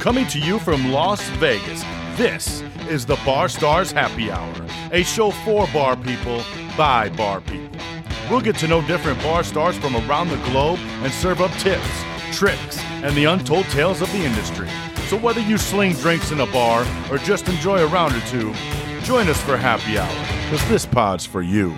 Coming to you from Las Vegas, this is the Bar Stars Happy Hour, a show for bar people by bar people. We'll get to know different bar stars from around the globe and serve up tips, tricks, and the untold tales of the industry. So whether you sling drinks in a bar or just enjoy a round or two, join us for Happy Hour, because this pod's for you.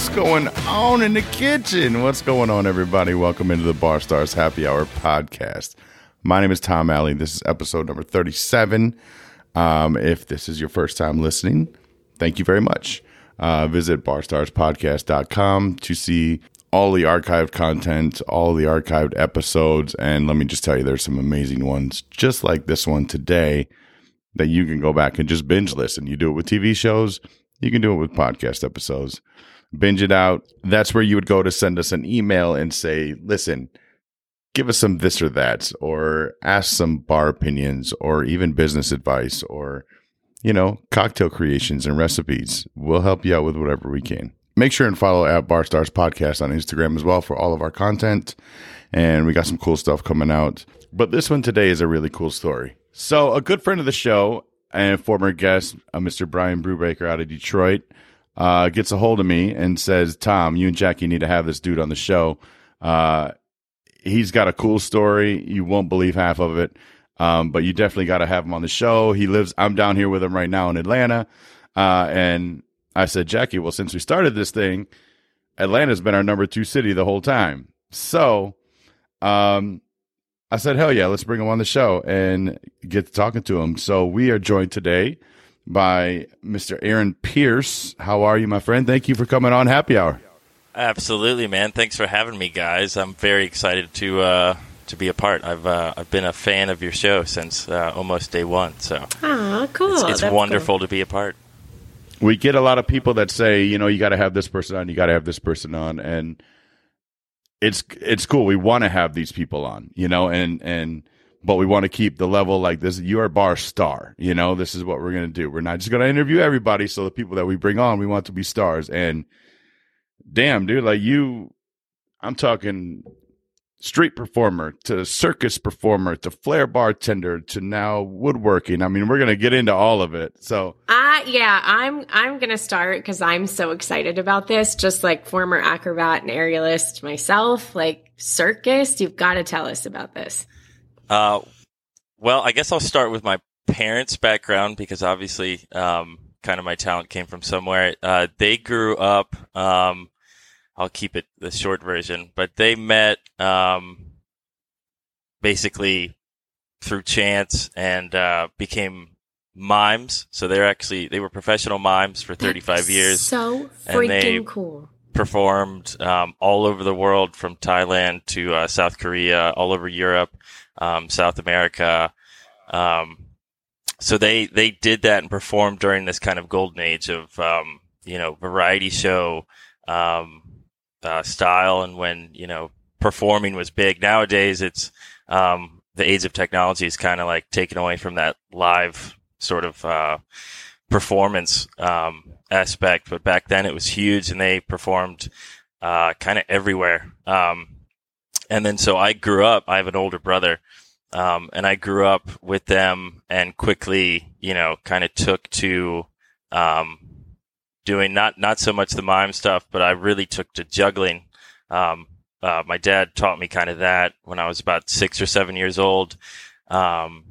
What's going on in the kitchen? What's going on, everybody? Welcome into the Bar Stars Happy Hour podcast. My name is Tom Alley. This is episode number 37. Um, if this is your first time listening, thank you very much. Uh, visit barstarspodcast.com to see all the archived content, all the archived episodes. And let me just tell you, there's some amazing ones, just like this one today, that you can go back and just binge listen. You do it with TV shows, you can do it with podcast episodes binge it out. That's where you would go to send us an email and say, listen, give us some this or that, or ask some bar opinions, or even business advice, or, you know, cocktail creations and recipes. We'll help you out with whatever we can. Make sure and follow at Bar Stars Podcast on Instagram as well for all of our content. And we got some cool stuff coming out. But this one today is a really cool story. So, a good friend of the show and former guest, uh, Mr. Brian Brubaker out of Detroit, uh, gets a hold of me and says, Tom, you and Jackie need to have this dude on the show. Uh, he's got a cool story. You won't believe half of it. Um, but you definitely got to have him on the show. He lives, I'm down here with him right now in Atlanta. Uh, and I said, Jackie, well, since we started this thing, Atlanta's been our number two city the whole time. So, um, I said, hell yeah, let's bring him on the show and get to talking to him. So we are joined today by Mr. Aaron Pierce. How are you, my friend? Thank you for coming on Happy Hour. Absolutely, man. Thanks for having me, guys. I'm very excited to uh, to be a part. I've uh, I've been a fan of your show since uh, almost day one. So, oh, cool. It's, it's wonderful cool. to be a part. We get a lot of people that say, you know, you got to have this person on, you got to have this person on, and it's it's cool. We want to have these people on, you know, and and but we want to keep the level like this. You are bar star. You know, this is what we're going to do. We're not just going to interview everybody. So the people that we bring on, we want to be stars. And damn, dude, like you, I'm talking street performer to circus performer to flair bartender to now woodworking. I mean, we're going to get into all of it. So, uh, yeah, I'm, I'm going to start because I'm so excited about this. Just like former acrobat and aerialist myself, like circus, you've got to tell us about this. Uh, well, I guess I'll start with my parents' background because obviously, um, kind of my talent came from somewhere. Uh, they grew up. Um, I'll keep it the short version, but they met um, basically through chance and uh, became mimes. So they're actually they were professional mimes for 35 That's years. So freaking cool. Performed um, all over the world, from Thailand to uh, South Korea, all over Europe um, South America. Um, so they they did that and performed during this kind of golden age of um, you know variety show um, uh, style, and when you know performing was big. Nowadays, it's um, the age of technology is kind of like taken away from that live sort of uh, performance um, aspect. But back then, it was huge, and they performed uh, kind of everywhere. And then so I grew up. I have an older brother, um, and I grew up with them, and quickly, you know, kind of took to um, doing not not so much the mime stuff, but I really took to juggling. Um, uh, my dad taught me kind of that when I was about six or seven years old, um,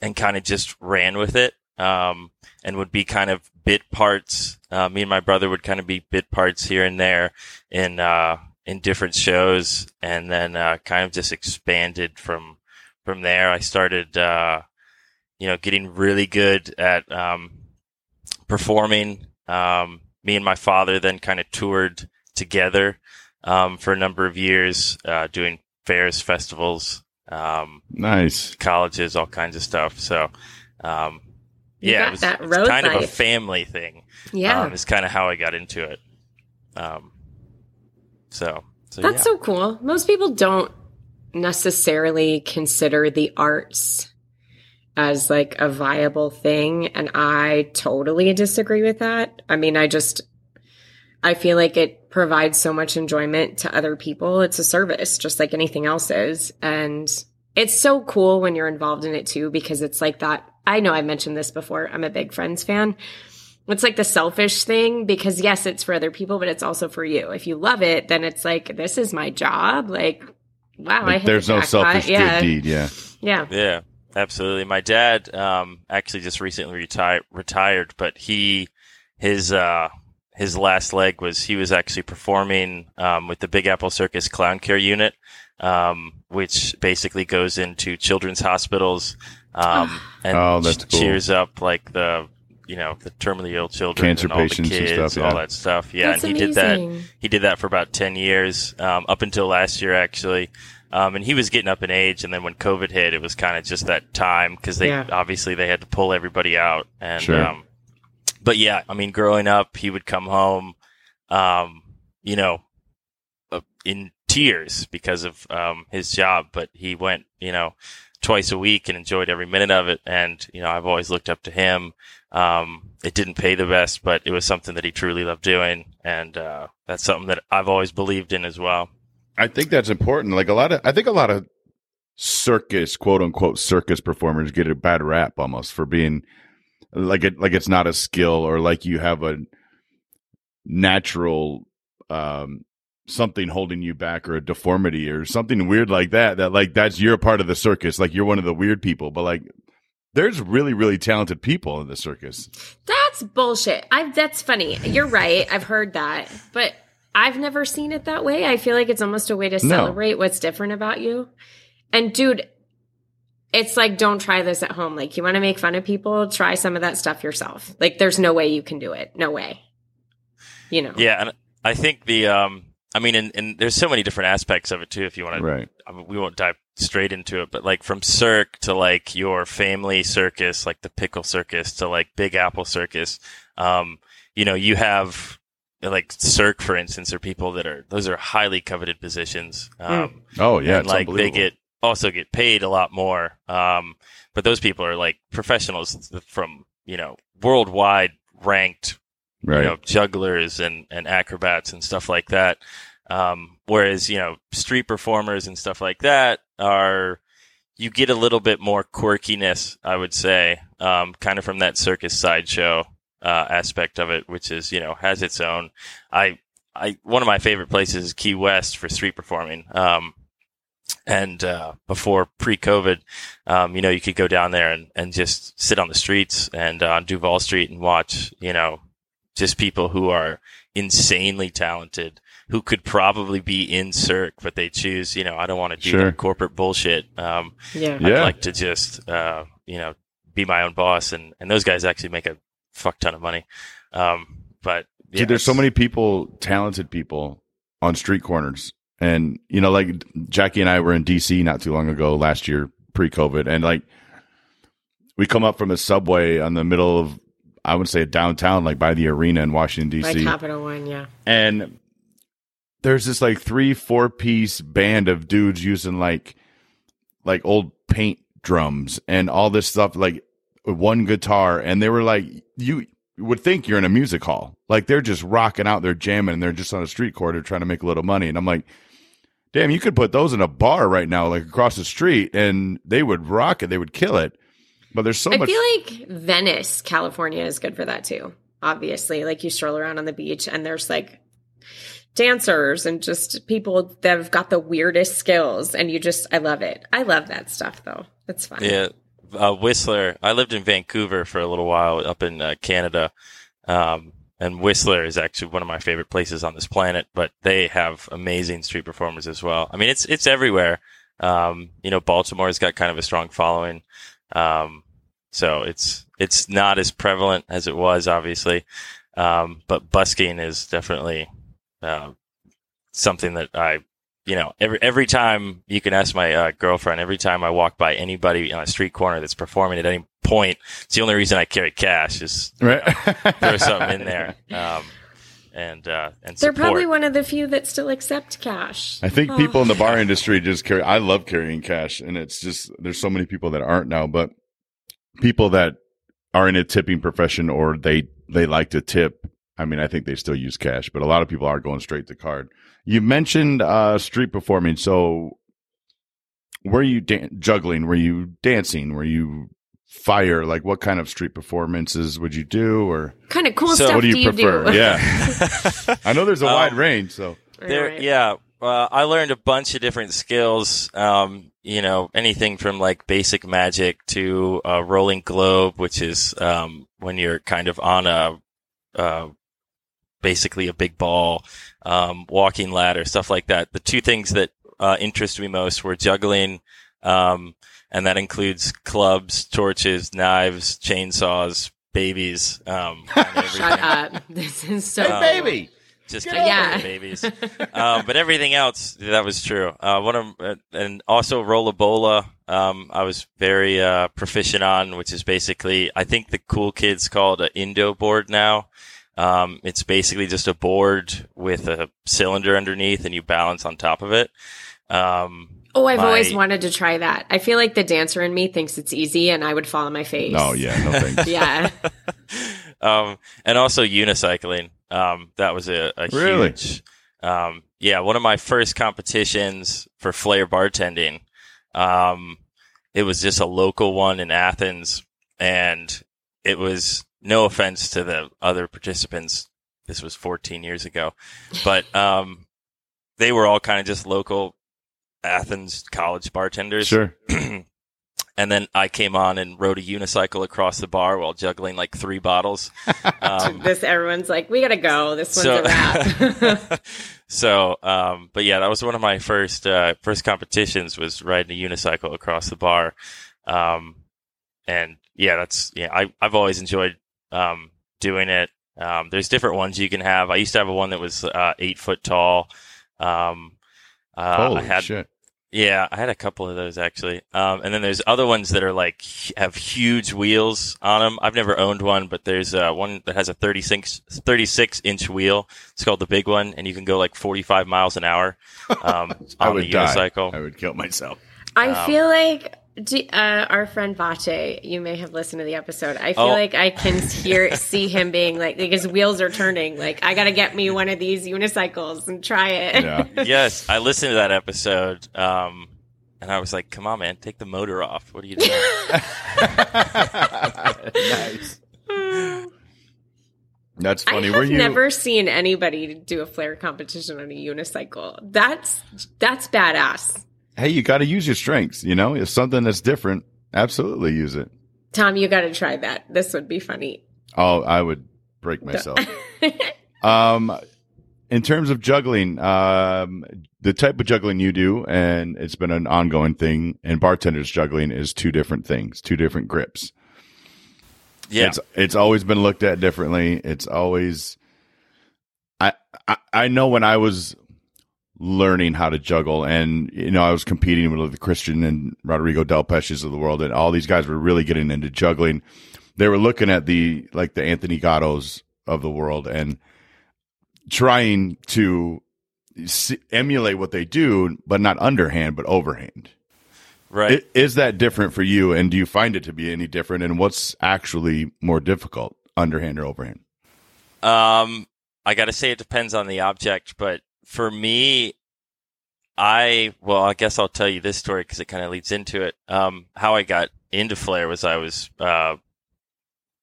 and kind of just ran with it. Um, and would be kind of bit parts. Uh, me and my brother would kind of be bit parts here and there in uh, in different shows, and then uh, kind of just expanded from from there. I started, uh, you know, getting really good at um, performing. Um, me and my father then kind of toured together um, for a number of years, uh, doing fairs, festivals, um, nice colleges, all kinds of stuff. So, um, yeah, it was, that it was kind life. of a family thing. Yeah, um, it's kind of how I got into it. Um, so, so that's yeah. so cool. Most people don't necessarily consider the arts as like a viable thing. And I totally disagree with that. I mean, I just, I feel like it provides so much enjoyment to other people. It's a service, just like anything else is. And it's so cool when you're involved in it too, because it's like that. I know I've mentioned this before. I'm a big Friends fan. It's like the selfish thing because yes, it's for other people, but it's also for you. If you love it, then it's like, this is my job. Like, wow, Like, I hit there's the no jackpot. selfish yeah. good deed. Yeah. Yeah. Yeah, absolutely. My dad um, actually just recently retired, retired, but he his uh, his last leg was he was actually performing um, with the Big Apple Circus Clown Care Unit, um, which basically goes into children's hospitals um, and Oh, that's cool. cheers up like the you know the terminally ill children, Cancer and all patients the and kids, stuff, all that stuff. Yeah, That's and he did that. he did that for about 10 years um, up until last year actually. Um, and he was getting up in age and then when covid hit it was kind of just that time because they Yeah. obviously they had to pull everybody out. And Sure. um, but yeah i mean growing up he would come home um, you know uh, in tears because of um, his job. But he went you know twice a week and enjoyed every minute of it. And you know i've always looked up to him um, it didn't pay the best, but it was something that he truly loved doing, and uh, that's something that I've always believed in as well. I think that's important. Like a lot of, I think a lot of circus, quote unquote, circus performers get a bad rap almost for being like it, like it's not a skill or like you have a natural, um, something holding you back or a deformity or something weird like that. That like that's you're a part of the circus. Like you're one of the weird people, but like there's really really talented people in the circus. That's bullshit. I that's funny. You're right. I've heard that, but I've never seen it that way. I feel like it's almost a way to No. celebrate what's different about you. And dude, it's like don't try this at home. Like you want to make fun of people, try some of that stuff yourself. Like there's no way you can do it. No way. You know. Yeah, and I think the, um, I mean, and, and there's so many different aspects of it too. If you want to, Right. I mean, we won't dive straight into it, but like from Cirque to like your family circus, like the Pickle Circus to like Big Apple Circus, um, you know, you have like Cirque, for instance, are people that are those are highly coveted positions. Um, Oh yeah, and like they get also get paid a lot more. Um, but those people are like professionals from you know worldwide ranked right. you know jugglers and and acrobats and stuff like that. Um, whereas you know street performers and stuff like that are you get a little bit more quirkiness, I would say, um, kind of from that circus sideshow uh, aspect of it, which is you know has its own. I I one of my favorite places is Key West for street performing. Um, and uh, before pre-COVID, um, you know, you could go down there and, and just sit on the streets and uh, on Duval Street and watch, you know, just people who are insanely talented who could probably be in Cirque, but they choose, you know, I don't want to do Sure. that corporate bullshit. Um, Yeah. Yeah. I'd like to just, uh, you know, be my own boss. And, and those guys actually make a fuck ton of money. Um, but yeah, Dude, there's so many people, talented people on street corners. And, you know, like Jackie and I were in DC not too long ago, last year, pre COVID. And like, we come up from a subway on the middle of, I would say downtown, like by the arena in Washington, Like DC. Capital One, yeah. and there's this like three, four piece band of dudes using like, like old paint drums and all this stuff, like one guitar. And they were like, you would think you're in a music hall. Like they're just rocking out, they're jamming, and they're just on a street corner trying to make a little money. And I'm like, damn, you could put those in a bar right now, like across the street, and they would rock it. They would kill it. But there's so I much. feel like Venice, California is good for that too. Obviously, like you stroll around on the beach and there's like dancers and just people that have got the weirdest skills and you just I love it. I love that stuff though. It's fun. Yeah, uh, Whistler. I lived in Vancouver for a little while up in uh, Canada, um, and Whistler is actually one of my favorite places on this planet. But they have amazing street performers as well. I mean, it's it's everywhere. Um, you know, Baltimore's got kind of a strong following, um, so it's it's not as prevalent as it was, obviously. Um, but busking is definitely uh, something that I you know, every every time you can ask my uh, girlfriend, every time I walk by anybody on a street corner that's performing at any point, it's the only reason I carry cash is right? throw something in there. Um, and uh, and They're support. probably one of the few that still accept cash. I think Oh. people in the bar industry just carry. I love carrying cash, and it's just there's so many people that aren't now, but people that are in a tipping profession or they they like to tip I mean, I think they still use cash, but a lot of people are going straight to card. You mentioned uh, street performing. So, were you dan- juggling? Were you dancing? Were you fire? Like, what kind of street performances would you do? Or kind of cool So stuff what do you, you prefer? do? Yeah, I know there's a Um, wide range. So, There, Right. yeah. Uh, I learned a bunch of different skills. Um, you know, anything from like basic magic to uh, rolling globe, which is um, when you're kind of on a uh, basically a big ball, um, walking ladder, stuff like that. The two things that uh, interest me most were juggling, um, and that includes clubs, torches, knives, chainsaws, babies, um. Shut up. This is so Hey, cool. just Get take over care it. of babies. um, but everything else, that was true. Uh, one of, uh, and also rollabola, um, I was very, uh, proficient on, which is basically, I think the cool kids call it an Indo board now. Um, it's basically just a board with a cylinder underneath and you balance on top of it. Um, Oh, I've My- always wanted to try that. I feel like the dancer in me thinks it's easy and I would fall on my face. oh yeah, no thanks. Yeah. um, and also unicycling. Um, that was a, a Really? huge, um, yeah, one of my first competitions for flair bartending. Um, it was just a local one in Athens and it was no offense to the other participants. This was 14 years ago, but, um, they were all kind of just local Athens college bartenders. Sure. and then I came on and rode a unicycle across the bar while juggling like three bottles. Um, this everyone's like, we gotta go. This one's so, a wrap. so, um, but yeah, that was one of my first uh, first competitions was riding a unicycle across the bar, um, and yeah, that's yeah, I I've always enjoyed um, doing it. Um, there's different ones you can have. I used to have a one that was uh, eight foot tall. Um, uh, Holy I had shit! yeah, I had a couple of those actually. Um, and then there's other ones that are like have huge wheels on them. I've never owned one, but there's uh, one that has a 36, 36 inch wheel. It's called the big one, and you can go like 45 miles an hour um, I on would the die. unicycle. I would kill myself. I Um, feel like do, uh, our friend Vache, you may have listened to the episode. I feel Oh. like I can hear, see him being like, like his wheels are turning. Like, I gotta get me one of these unicycles and try it. Yeah. yes, I listened to that episode, um, and I was like, "Come on, man, take the motor off. What are you doing?" nice. That's I funny. have Were you never seen anybody do a flair competition on a unicycle. That's that's badass. Hey, you got to use your strengths. You know, if something that's different, absolutely use it. Tom, you got to try that. This would be funny. Oh, I would break myself. um, in terms of juggling, um, the type of juggling you do, and it's been an ongoing thing, and bartenders juggling is two different things, two different grips. yeah, It's it's always been looked at differently. It's always I, I I know when I was learning how to juggle and you know I was competing with the Christian and Rodrigo Delpeches of the world and all these guys were really getting into juggling. They were looking at the like the Anthony Gattos of the world and trying to emulate what they do, but not underhand, but overhand. right. Is that different for you? And do you find it to be any different? And what's actually more difficult, underhand or overhand? Um, I gotta say it depends on the object, but for me, I well, I guess I'll tell you this story because it kind of leads into it. Um, how I got into flair was I was uh,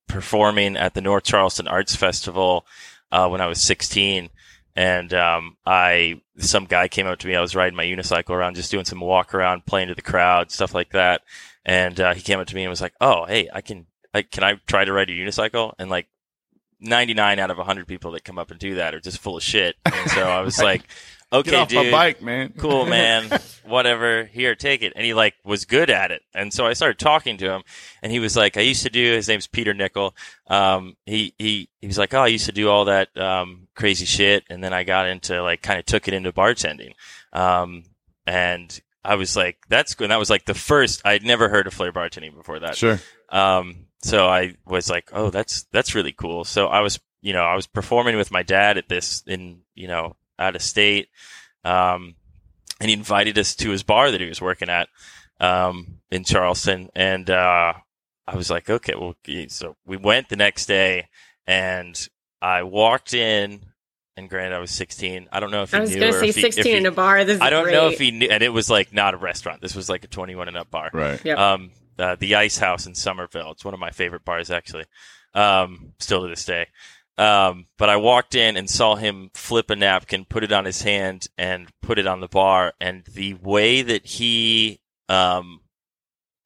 performing at the North Charleston Arts Festival uh, when I was 16, and um, I some guy came up to me. I was riding my unicycle around, just doing some walk around, playing to the crowd, stuff like that. And uh, he came up to me and was like, "Oh, hey, I can, like, can I try to ride a unicycle?" And like 99 out of 100 people that come up and do that are just full of shit. And so I was like, okay, dude. bike, man. Cool, man. Whatever. Here, take it. And he like was good at it. And so I started talking to him and he was like, I used to do, his name's Peter Nickel. Um, he, he, he was like, oh, I used to do all that, um, crazy shit. And then I got into like, kind of took it into bartending. Um, and I was like, that's good. And that was like the first, I'd never heard of flair bartending before that. Sure. Um, so I was like, oh, that's, that's really cool. So I was, you know, I was performing with my dad at this in, you know, out of state. Um, and he invited us to his bar that he was working at, um, in Charleston. And, uh, I was like, okay, well, so we went the next day and I walked in, and granted, I was 16. I don't know if he I was going to say he, 16 he- in a bar. This is I don't know if he knew, and it was like not a restaurant. This was like a 21 and up bar. Right. Yep. Um, uh, the Ice House in Summerville. It's one of my favorite bars, actually. Um, still to this day. Um, but I walked in and saw him flip a napkin, put it on his hand, and put it on the bar. And the way that he, um,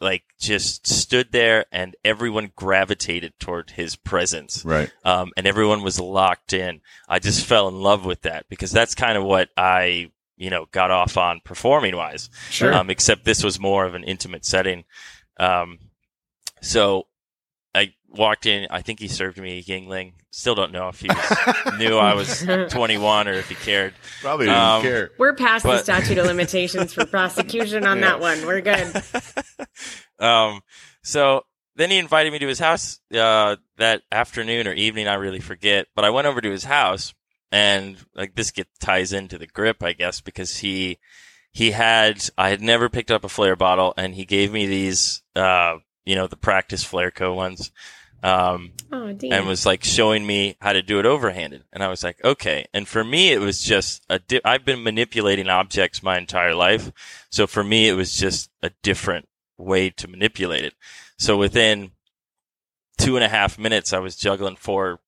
like just stood there and everyone gravitated toward his presence Right. um, and everyone was locked in. I just fell in love with that because that's kind of what I, you know, got off on performing wise. Sure. Um, except this was more of an intimate setting. Um, so I walked in. I think he served me a Yuengling. Still don't know if he was, knew I was 21 or if he cared. Probably didn't Um, care. We're past the statute of limitations for prosecution on Yeah. that one. We're good. um, so then he invited me to his house uh, that afternoon or evening. I really forget, but I went over to his house, and like this get ties into the grip, I guess, because he he had I had never picked up a flair bottle, and he gave me these, uh, you know, the practice flare co ones. Um, Oh, and was like showing me how to do it overhanded. And I was like, okay. And for me, it was just a di- I've been manipulating objects my entire life. So for me, it was just a different way to manipulate it. So within two and a half minutes, I was juggling four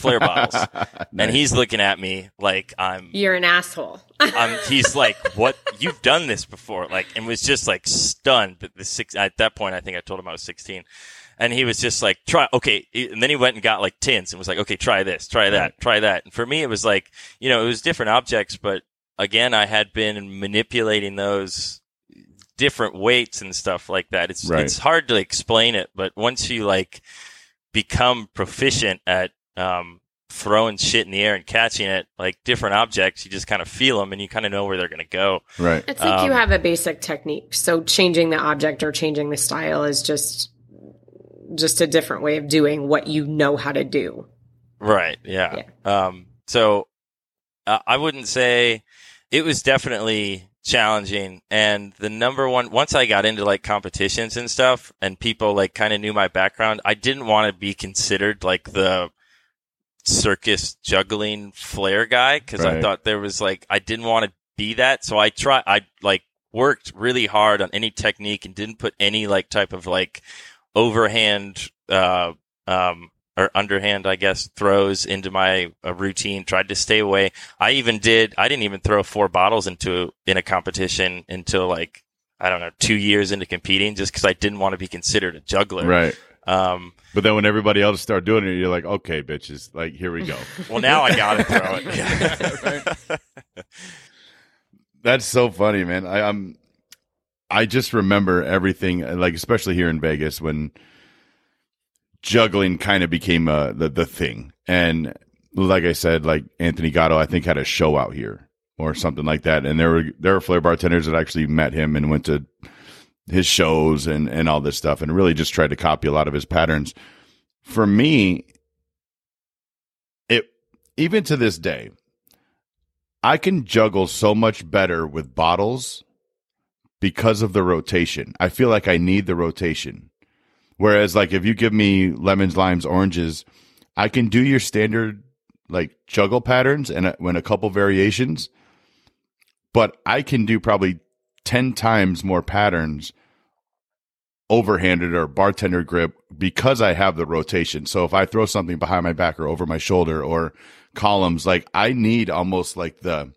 flair bottles. And he's looking at me like I'm You're an asshole. um, he's like, "What? You've done this before?" Like, and was just like stunned. That the six at that point, I think I told him I was sixteen, and he was just like, "Try, okay." And then he went and got like tins and was like, "Okay, try this, try that, try that." And for me, it was like, you know, it was different objects, but again, I had been manipulating those different weights and stuff like that. It's Right. it's hard to explain it, but once you like become proficient at um, throwing shit in the air and catching it, like different objects, you just kind of feel them and you kind of know where they're going to go. right. It's like you Um, have a basic technique. So changing the object or changing the style is just just a different way of doing what you know how to do. Right. Yeah. Um, so uh, I wouldn't say it was definitely challenging. And the number one, once I got into like competitions and stuff and people like kind of knew my background, I didn't want to be considered like the circus juggling flair guy because I thought there was like, I didn't want to be that. So I try, I like worked really hard on any technique and didn't put any like type of like overhand, uh, um, or underhand, I guess, throws into my uh, routine. Tried to stay away. I even did. I didn't even throw four bottles into in a competition until like I don't know two years into competing, just because I didn't want to be considered a juggler. Right. Um, But then when everybody else start doing it, you're like, okay, bitches, like here we go. well, now I gotta throw it. Yeah. That's so funny, man. I um, I just remember everything, like especially here in Vegas when juggling kind of became uh, the the thing. And like I said, like Anthony Gatto, I think had a show out here or something like that. And there were there were flair bartenders that actually met him and went to his shows and and all this stuff, and really just tried to copy a lot of his patterns. For me, it even to this day, I can juggle so much better with bottles because of the rotation. I feel like I need the rotation. Whereas, like, if you give me lemons, limes, oranges, I can do your standard like juggle patterns and uh, when a couple variations, but I can do probably 10 times more patterns overhanded or bartender grip because I have the rotation. So if I throw something behind my back or over my shoulder or columns, like I need almost like the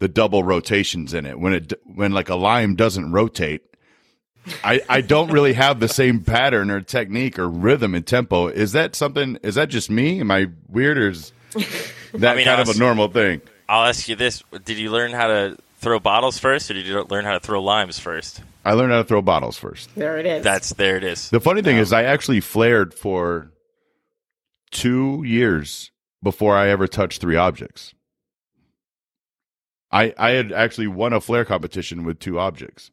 the double rotations in it. When it when like a lime doesn't rotate, I I don't really have the same pattern or technique or rhythm and tempo. Is that something? Is that just me? Am I weird or is that I mean, kind I of was- a normal thing? I'll ask you this: Did you learn how to throw bottles first, or did you learn how to throw limes first? I learned how to throw bottles first. There it is. That's there. It is. The funny thing um, is, I actually flared for two years before I ever touched three objects. I I had actually won a flair competition with two objects.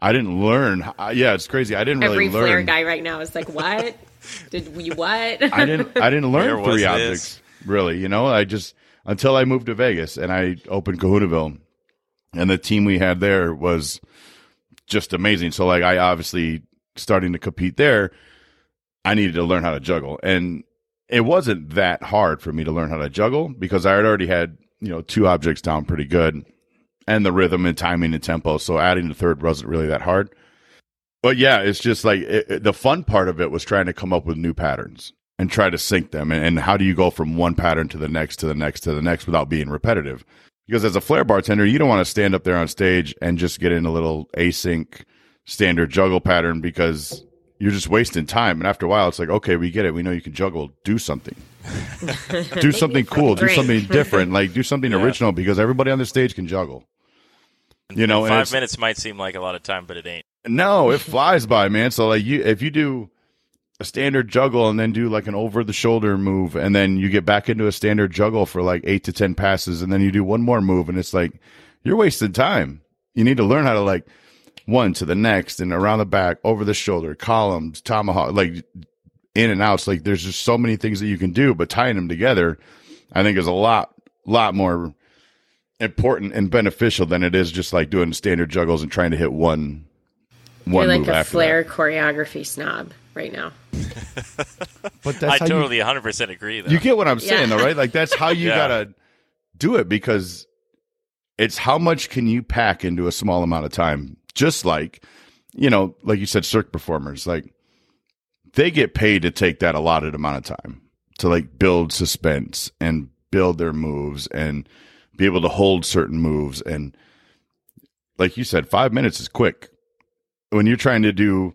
I didn't learn. I, yeah, it's crazy. I didn't Every really flair learn. guy right now is like, "What? Did we what?" I didn't. I didn't learn was three this? objects really. You know, I just until I moved to Vegas and I opened Kahunaville, and the team we had there was just amazing. So like, I obviously starting to compete there. I needed to learn how to juggle, and it wasn't that hard for me to learn how to juggle because I had already had, you know, two objects down pretty good and the rhythm and timing and tempo. So adding the third wasn't really that hard. But yeah, it's just like it, it, the fun part of it was trying to come up with new patterns and try to sync them. And, and how do you go from one pattern to the next, to the next, to the next without being repetitive? Because as a flair bartender, you don't want to stand up there on stage and just get in a little async standard juggle pattern because you're just wasting time. And after a while, it's like, okay, we get it. We know you can juggle. Do something. do something cool. Do something different. Like do something yeah. original because everybody on the stage can juggle. You know, five minutes might seem like a lot of time, but it ain't. No, it flies by, man. So like you, if you do a standard juggle and then do like an over the shoulder move, and then you get back into a standard juggle for like eight to ten passes, and then you do one more move, and it's like you're wasting time. You need to learn how to like one to the next and around the back, over the shoulder, columns, tomahawk, like in and outs. Like there's just so many things that you can do, but tying them together, I think is a lot, lot more important and beneficial than it is just like doing standard juggles and trying to hit one. One You're like a flair that. choreography snob right now. but that's I totally you, 100% agree. Though. You get what I'm saying, yeah. though, right? Like that's how you yeah. gotta do it because it's how much can you pack into a small amount of time just like, you know, like you said, Cirque performers, like they get paid to take that allotted amount of time to like build suspense and build their moves and be able to hold certain moves. And like you said, five minutes is quick. When you're trying to do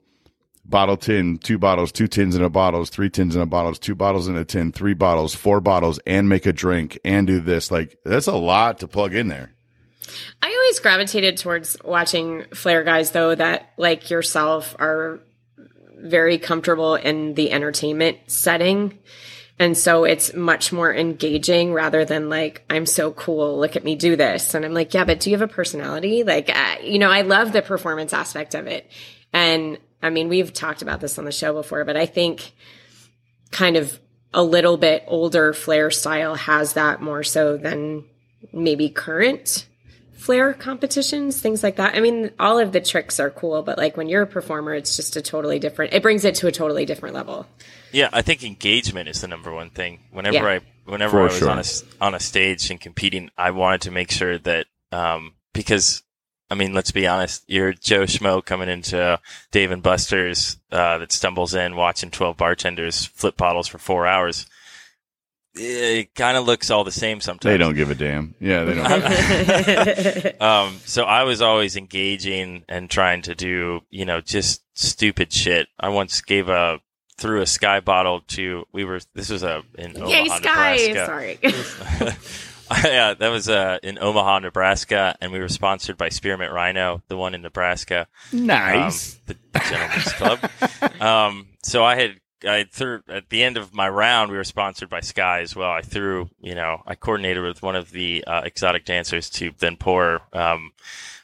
bottle tin, two bottles, two tins in a bottles, three tins in a bottles, two bottles in a tin, three bottles, four bottles, and make a drink and do this, like that's a lot to plug in there. I always gravitated towards watching flair guys though that like yourself are very comfortable in the entertainment setting. And so it's much more engaging rather than like, I'm so cool. Look at me do this. And I'm like, yeah, but do you have a personality? Like, uh, you know, I love the performance aspect of it. And I mean, we've talked about this on the show before, but I think kind of a little bit older flair style has that more so than maybe current flair competitions, things like that. I mean, all of the tricks are cool, but like when you're a performer, it's just a totally different. It brings it to a totally different level. Yeah, I think engagement is the number one thing. Whenever yeah. I whenever For I was sure. on a on a stage and competing, I wanted to make sure that um, because I mean, let's be honest, you're Joe Schmo coming into Dave and Buster's uh, that stumbles in watching 12 bartenders flip bottles for four hours it kind of looks all the same sometimes. They don't give a damn. Yeah, they don't. um, so I was always engaging and trying to do, you know, just stupid shit. I once gave a threw a Skyy bottle to we were this was a in Omaha, sky. Nebraska. Sorry. yeah, that was uh, in Omaha, Nebraska, and we were sponsored by Spearmint Rhino, the one in Nebraska. Nice, um, the Gentleman's Club. Um, so I had I threw at the end of my round. We were sponsored by Skyy as well. I threw, you know, I coordinated with one of the uh, exotic dancers to then pour um,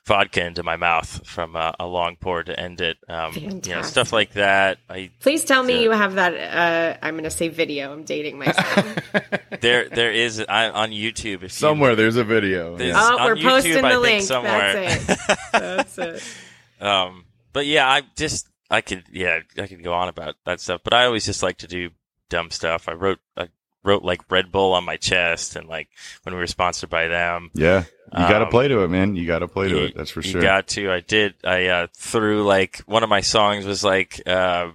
vodka into my mouth from uh, a long pour to end it. Um, you know, stuff like that. I, Please tell me you have that. Uh, I'm going to say video. I'm dating myself. there, there is I, on YouTube. If somewhere you, there's a video. There's, oh, we're YouTube, posting the link. Somewhere. That's it. That's it. um, but yeah, I just I could, yeah, I could go on about that stuff, but I always just like to do dumb stuff. I wrote, I wrote like Red Bull on my chest, and like when we were sponsored by them. Yeah, you got to um, play to it, man. You got to play to you, it. That's for sure. You got to. I did. I uh, threw like one of my songs was like. Uh,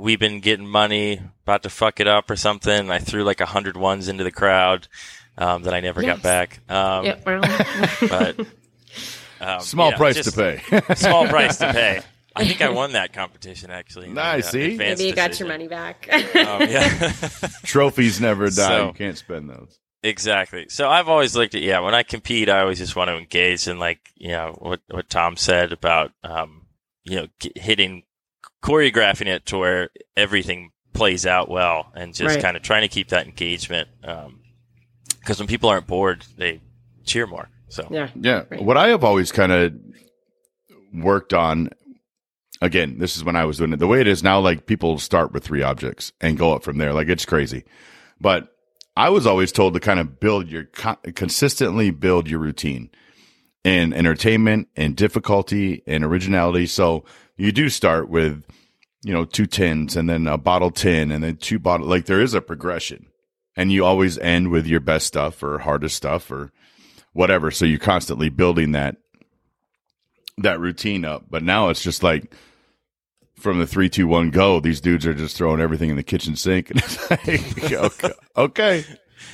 We've been getting money, about to fuck it up or something. I threw like a hundred ones into the crowd um, that I never yes. got back. Um, yeah, well. but um, small price to pay. small price to pay. I think I won that competition actually. Nice. Uh, see, maybe you got your money back. um, yeah. Trophies never die. So, you can't spend those. Exactly. So I've always looked at yeah. When I compete, I always just want to engage in like you know what what Tom said about um you know hitting choreographing it to where everything plays out well and just right. kind of trying to keep that engagement. Um, because when people aren't bored, they cheer more. So yeah, yeah. Right. What I have always kind of worked on again, this is when I was doing it. The way it is now, like people start with three objects and go up from there. Like it's crazy. But I was always told to kind of build your consistently build your routine in entertainment and difficulty and originality. So you do start with you know, two tins and then a bottle tin and then two bottle. Like there is a progression, and you always end with your best stuff or hardest stuff or whatever. So you're constantly building that that routine up. But now it's just like from the three, two, one, go. These dudes are just throwing everything in the kitchen sink, and it's like, okay, okay.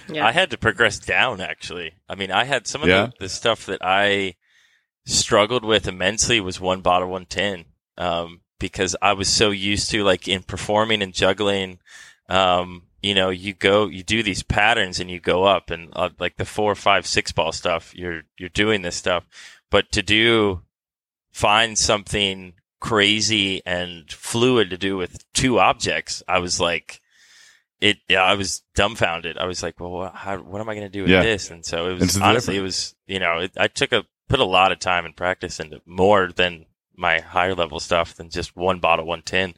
Yeah. I had to progress down actually. I mean, I had some of Yeah. the, the stuff that I struggled with immensely was one bottle, one tin. Um, because I was so used to like in performing and juggling, um, you know, you go, you do these patterns and you go up and uh, like the four, five, six ball stuff, you're, you're doing this stuff. But to do, find something crazy and fluid to do with two objects, I was like, it, yeah, I was dumbfounded. I was like, well, what, how, what am I going to do with Yeah. this? And so it was, different. honestly, it was, you know, it, I took a, put a lot of time and practice into more than my higher level stuff than just one bottle, one tin.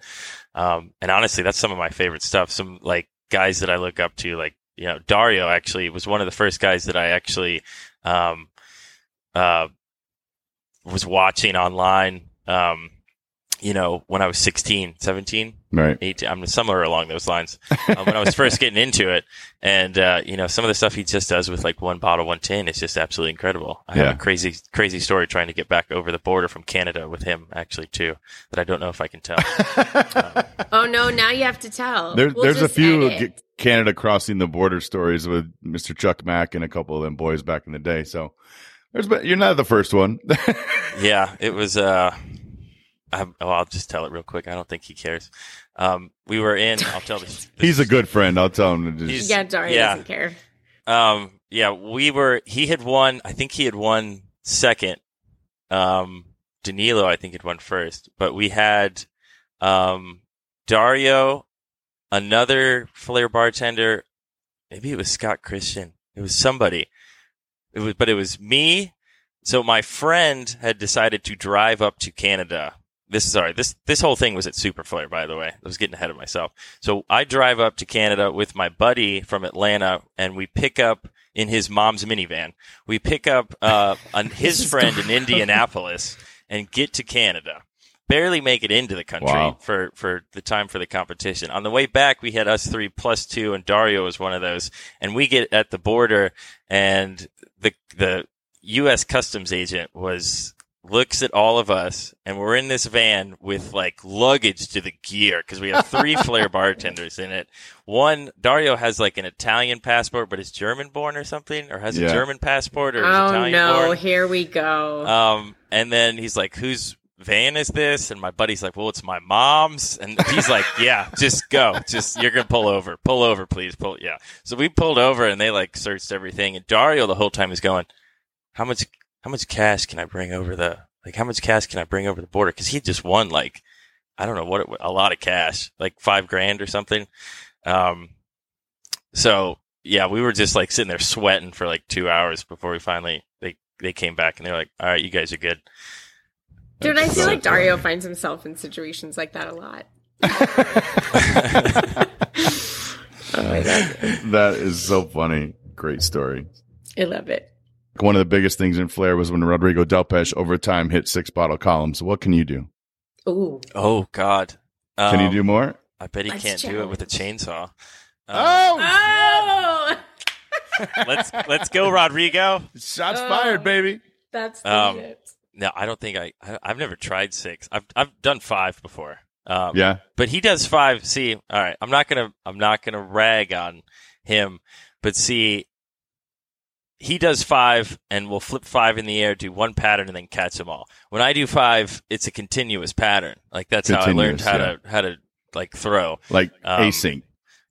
Um, and honestly, that's some of my favorite stuff. Some like guys that I look up to, like, you know, Dario actually was one of the first guys that I actually, um, uh, was watching online, um, you know, when I was 16, 17, Right. 18, I'm somewhere along those lines. Um, when I was first getting into it, and uh, you know, some of the stuff he just does with like one bottle, one tin, is just absolutely incredible. I Yeah. have a crazy, crazy story trying to get back over the border from Canada with him, actually, too, that I don't know if I can tell. oh no, now you have to tell. There, We'll there's a few edit. Canada crossing the border stories with Mr. Chuck Mack and a couple of them boys back in the day. So there's been, you're not the first one. yeah, it was. Uh, I, oh, I'll just tell it real quick. I don't think he cares. Um, we were in. I'll tell this. He's a good friend. I'll tell him to just. He's- Yeah, Dario Yeah. doesn't care. Um, yeah, we were. He had won. I think he had won second. Um, Danilo, I think had won first, but we had um Dario, another Flair bartender. Maybe it was Scott Christian. It was somebody. It was, but it was me. So my friend had decided to drive up to Canada. This sorry. This this whole thing was at Super Flair, by the way. I was getting ahead of myself. So I drive up to Canada with my buddy from Atlanta, and we pick up in his mom's minivan. We pick up uh, an, his friend in Indianapolis and get to Canada. Barely make it into the country Wow. for for the time for the competition. On the way back, we had us three plus two, and Dario was one of those. And we get at the border, and the the U.S. Customs agent was looks at all of us, and we're in this van with like luggage to the gear because we have three Flair bartenders in it. One Dario has like an Italian passport, but is German born or something, or has Yeah. a German passport or is Oh Italian no, born. here we go. Um, and then he's like, "Whose van is this?" And my buddy's like, "Well, it's my mom's." And he's like, "Yeah, just go. Just you're gonna pull over. Pull over, please. Pull. Yeah." So we pulled over, and they like searched everything. And Dario the whole time is going, "How much? How much cash can I bring over the? Like, how much cash can I bring over the border?" Because he just won like, I don't know what it, a lot of cash, like five grand or something. Um, so yeah, we were just like sitting there sweating for like two hours before we finally they they came back and they're like, "All right, you guys are good." Dude, I feel so like Dario finds himself in situations like that a lot. Oh my god. that is so funny. Great story. I love it. One of the biggest things in Flair was when Rodrigo Delpech over time hit six bottle columns. What can you do? Ooh. Oh God, Can you Um, do more? I bet he Let's can't do it with a chainsaw. Um, Oh, let's let's go, Rodrigo. Shots Oh. fired, baby. that's Um, the shit. No, I don't think I, I I've never tried six. I've I've done five before. Um, Yeah. but he does five. See, all right, I'm not gonna I'm not gonna rag on him, but see, he does five and will flip five in the air, do one pattern, and then catch them all. When I do five, it's a continuous pattern. Like that's how I learned Continuous, how to how to like throw. Like Um, async.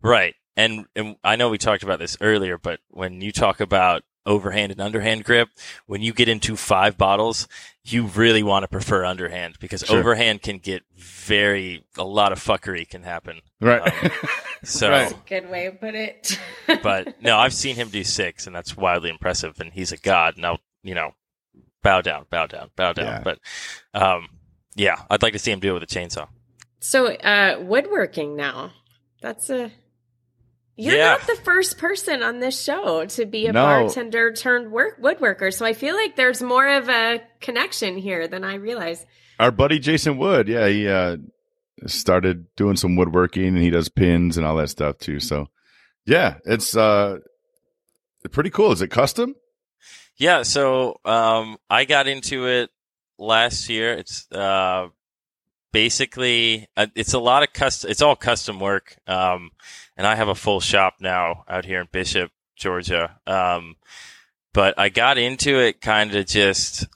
Right. And and I know we talked about this earlier, but when you talk about overhand and underhand grip, when you get into five bottles, you really want to prefer underhand because Sure. overhand can get very a lot of fuckery can happen. Right. So Right. Good way to put it. but no, I've seen him do six and that's wildly impressive and he's a god. Now, you know, bow down, bow down, bow down. Yeah. But um yeah, I'd like to see him do it with a chainsaw. so, uh, woodworking now. That's a. You're Yeah. not the first person on this show to be a No. bartender turned work woodworker, so I feel like there's more of a connection here than I realized. Our buddy Jason Wood, yeah, he uh started doing some woodworking, and he does pins and all that stuff too. So, yeah, it's uh, pretty cool. Is it custom? Yeah. So um, I got into it last year. It's uh, basically uh, it's a lot of custom. It's all custom work. Um, and I have a full shop now out here in Bishop, Georgia. Um, but I got into it kind of just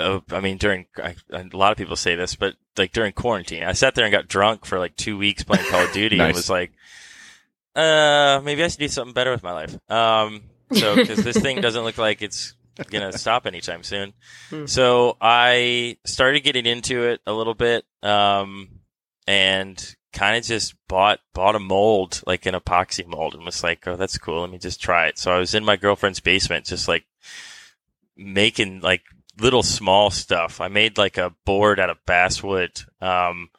uh, I mean, during I, a lot of people say this, but like during quarantine, I sat there and got drunk for like two weeks playing Call of Duty, nice. and was like, uh, maybe I should do something better with my life. Um, so because this thing doesn't look like it's gonna stop anytime soon. Hmm. So I started getting into it a little bit, um, and kind of just bought bought a mold, like an epoxy mold, and was like, oh, that's cool. Let me just try it. So I was in my girlfriend's basement, just like making like little small stuff. I made like a board out of basswood, um,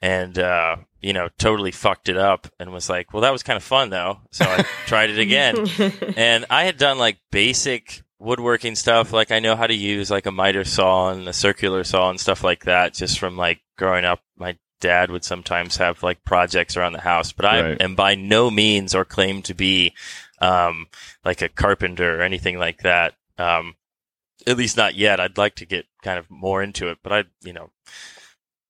and uh, you know, totally fucked it up, and was like, "Well, that was kind of fun, though." So I tried it again, and I had done like basic woodworking stuff. Like I know how to use like a miter saw and a circular saw and stuff like that, just from like growing up. My dad would sometimes have like projects around the house, but I right. am by no means or claim to be um, like a carpenter or anything like that. Um, at least not yet. I'd like to get kind of more into it, but I, you know,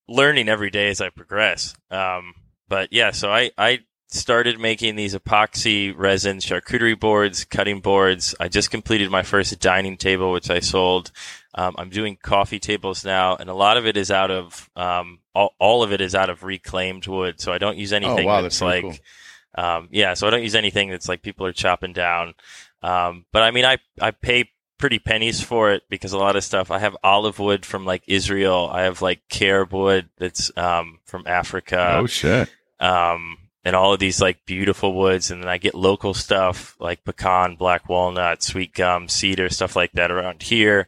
learning every day as I progress. Um, but yeah, so I, I started making these epoxy resin charcuterie boards, cutting boards. I just completed my first dining table, which I sold. Um, I'm doing coffee tables now, and a lot of it is out of um, all, all of it is out of reclaimed wood. So I don't use oh, anything oh, wow, that's, that's like, cool. um, yeah. So I don't use anything that's like people are chopping down. Um, but I mean, I I pay pretty pennies for it because a lot of stuff I have olive wood from like Israel. I have like carob wood that's um, from Africa. Oh shit. Um, and all of these like beautiful woods, and then I get local stuff like pecan, black walnut, sweet gum, cedar, stuff like that around here.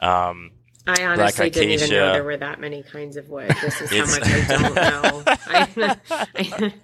Um, I honestly didn't even know there were that many kinds of wood. This is how much I don't know. I, I,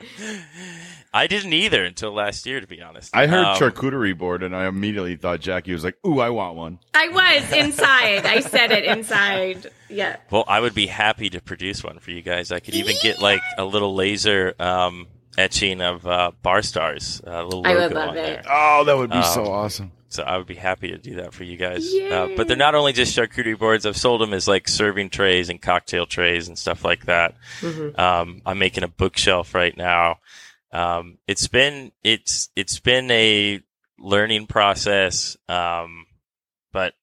I didn't either until last year, to be honest. I heard um, charcuterie board, and I immediately thought Jackie was like, "Ooh, I want one." I was inside. I said it inside. Yeah. Well, I would be happy to produce one for you guys. I could even get like a little laser um, etching of uh, bar stars. Uh, little I would love it. There. Oh, that would be um, so awesome. So I would be happy to do that for you guys. Uh, but they're not only just charcuterie boards. I've sold them as like serving trays and cocktail trays and stuff like that. Mm-hmm. Um, I'm making a bookshelf right now. Um, it's been it's it's been a learning process, um, but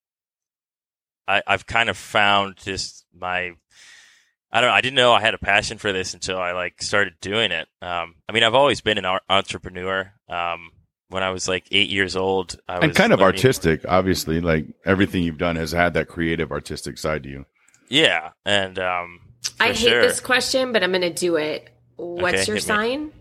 I, I've kind of found just my I don't know. I didn't know I had a passion for this until I like started doing it. Um, I mean, I've always been an entrepreneur. Um, when I was like eight years old, I and kind of artistic. Obviously, like everything you've done has had that creative, artistic side to you. Yeah, and um, I hate sure. this question, but I'm going to do it. What's okay, your sign? Me.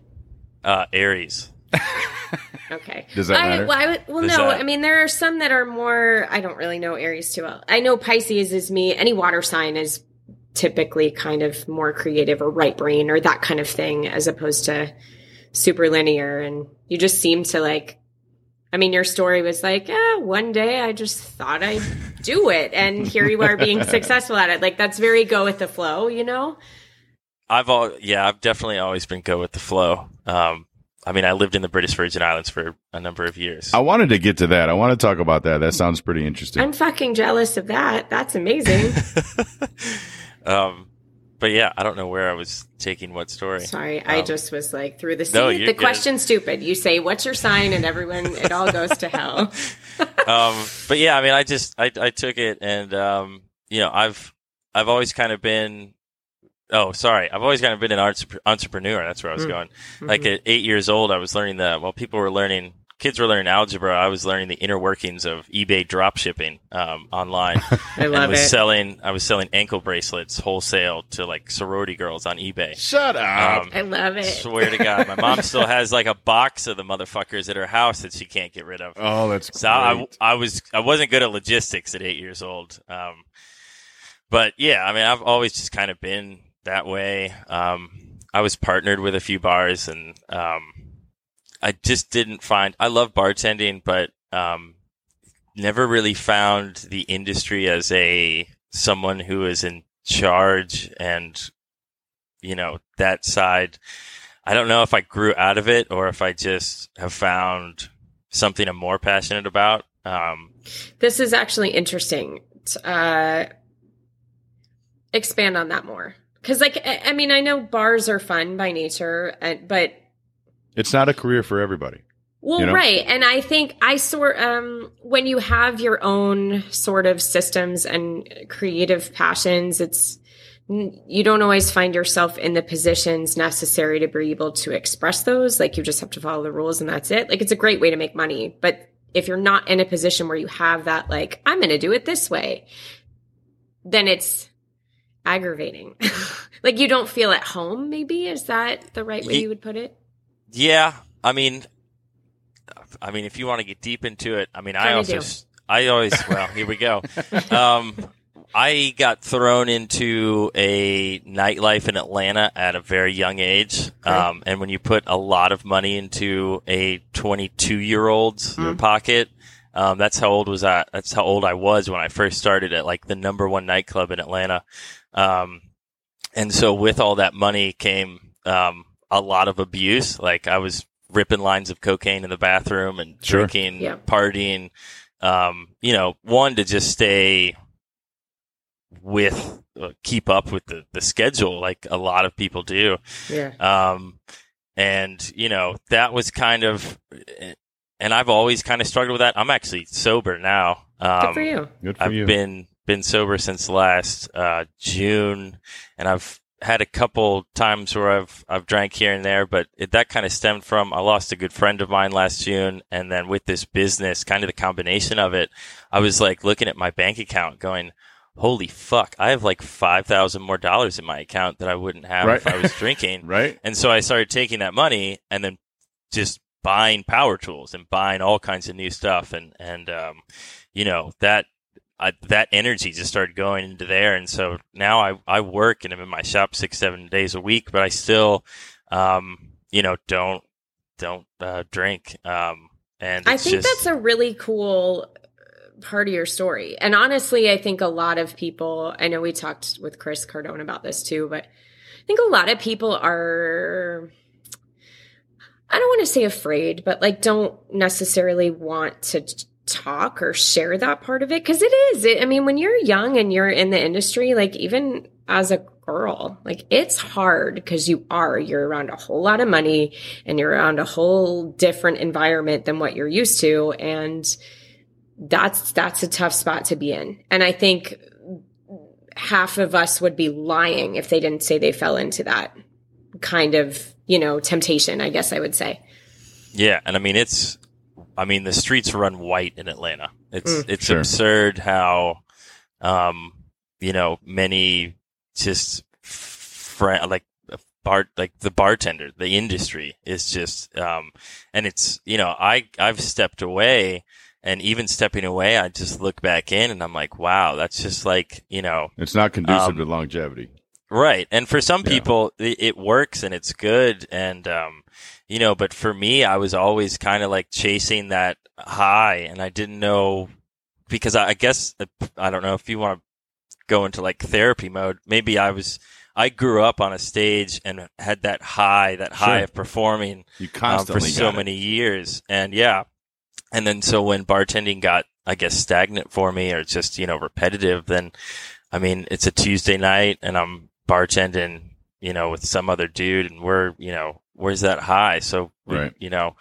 Uh, Aries. okay. Does that matter? Well, I, well no. That... I mean, there are some that are more. I don't really know Aries too well. I know Pisces is me. Any water sign is typically kind of more creative or right brain or that kind of thing, as opposed to super linear. And you just seem to like. I mean, your story was like, yeah, one day I just thought I'd do it, and here you are being successful at it. Like that's very go with the flow, you know. I've all yeah, I've definitely always been go with the flow. Um, I mean, I lived in the British Virgin Islands for a number of years. I wanted to get to that. I want to talk about that. That sounds pretty interesting. I'm fucking jealous of that. That's amazing. um, but yeah, I don't know where I was taking what story. Sorry, um, I just was like through the scene. No, the question's stupid. You say, "What's your sign?" and everyone, it all goes to hell. um, but yeah, I mean, I just I, I took it, and um, you know, I've I've always kind of been Oh, sorry. I've always kind of been an entrepreneur. That's where I was mm. going. Mm-hmm. Like at eight years old, I was learning that while people were learning, kids were learning algebra. I was learning the inner workings of eBay drop shipping, um, online. I love I was it. selling, I was selling ankle bracelets wholesale to like sorority girls on eBay. Shut up. Um, I love it. Swear to God. My mom still has like a box of the motherfuckers at her house that she can't get rid of. Oh, that's so great. I, I was, I wasn't good at logistics at eight years old. Um, but yeah, I mean, I've always just kind of been that way. Um, I was partnered with a few bars and, um, I just didn't find, I love bartending, but, um, never really found the industry as a, someone who is in charge and, you know, that side, I don't know if I grew out of it or if I just have found something I'm more passionate about. Um, this is actually interesting. Uh, expand on that more. Cause like, I mean, I know bars are fun by nature, but it's not a career for everybody. Well, you know? right. And I think I sort um when you have your own sort of systems and creative passions, it's you don't always find yourself in the positions necessary to be able to express those. Like you just have to follow the rules and that's it. Like it's a great way to make money, but if you're not in a position where you have that like I'm going to do it this way, then it's aggravating. like you don't feel at home maybe is that the right way you would put it? Yeah, I mean I mean, if you want to get deep into it, I mean, I also, I always, well, here we go. Um, I got thrown into a nightlife in Atlanta at a very young age. Okay. Um, and when you put a lot of money into a 22 year old's mm. pocket, um, that's how old was I? That's how old I was when I first started at like the number one nightclub in Atlanta. Um, and so with all that money came, um, a lot of abuse. Like I was ripping lines of cocaine in the bathroom and sure. drinking, yeah. partying. Um, you know, one to just stay with, uh, keep up with the, the schedule like a lot of people do. Yeah. Um, and you know, that was kind of, and I've always kind of struggled with that. I'm actually sober now. Um, Good for you. Good for I've you. been, been sober since last, uh, June and I've had a couple times where I've I've drank here and there, but it, that kind of stemmed from I lost a good friend of mine last June, and then with this business, kind of the combination of it, I was like looking at my bank account, going, "Holy fuck! I have like five thousand more dollars in my account that I wouldn't have right. if I was drinking." right. And so I started taking that money and then just buying power tools and buying all kinds of new stuff, and and um, you know that I, that energy just started going into there. And so now I, I work and I'm in my shop six, seven days a week, but I still, um, you know, don't, don't, uh, drink. Um, and I think just... that's a really cool part of your story. And honestly, I think a lot of people, I know we talked with Chris Cardone about this too, but I think a lot of people are, I don't want to say afraid, but like don't necessarily want to talk or share that part of it? Because it is it, i mean when you're young and you're in the industry like even as a girl like it's hard because you are you're around a whole lot of money and you're around a whole different environment than what you're used to and that's that's a tough spot to be in. And i think half of us would be lying if they didn't say they fell into that kind of you know temptation i guess i would say. Yeah and i mean it's I mean, the streets run white in Atlanta. It's mm, it's sure. absurd how, um, you know, many just fr- like bar like the bartender, the industry is just, um, and it's you know, I I've stepped away. And even stepping away, I just look back in and I'm like, wow, that's just like, you know. It's not conducive um, to longevity. Right. And for some people, it, it, works and it's good. And, um, you know, but for me, I was always kind of like chasing that high and I didn't know because I, I guess, I don't know if you want to go into like therapy mode. Maybe I was, I grew up on a stage and had that high, that sure. high of performing you constantly um, for so many years. And yeah. And then so when bartending got, I guess, stagnant for me or just, you know, repetitive, then, I mean, it's a Tuesday night and I'm bartending, you know, with some other dude and we're, you know, where's that high? So, we, right. you know,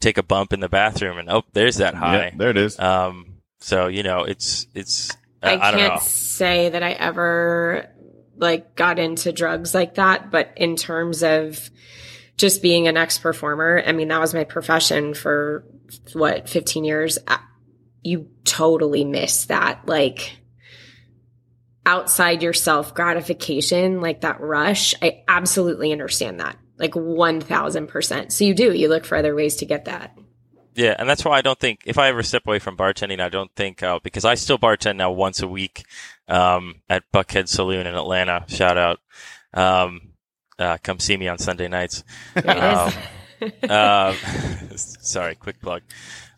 take a bump in the bathroom and oh, there's that high. Yeah, there it is. Um, so, you know, it's, it's, I, I, I can't say that I ever like got into drugs like that, but in terms of just being an ex performer, I mean, that was my profession for what, 15 years. You totally miss that. Like, outside yourself gratification, like that rush, I absolutely understand that. Like 1000%. So you do, you look for other ways to get that. Yeah, and that's why I don't think if I ever step away from bartending, I don't think uh, because I still bartend now once a week um, at Buckhead Saloon in Atlanta. Shout out, um, uh, come see me on Sunday nights. Um, uh, sorry, quick plug.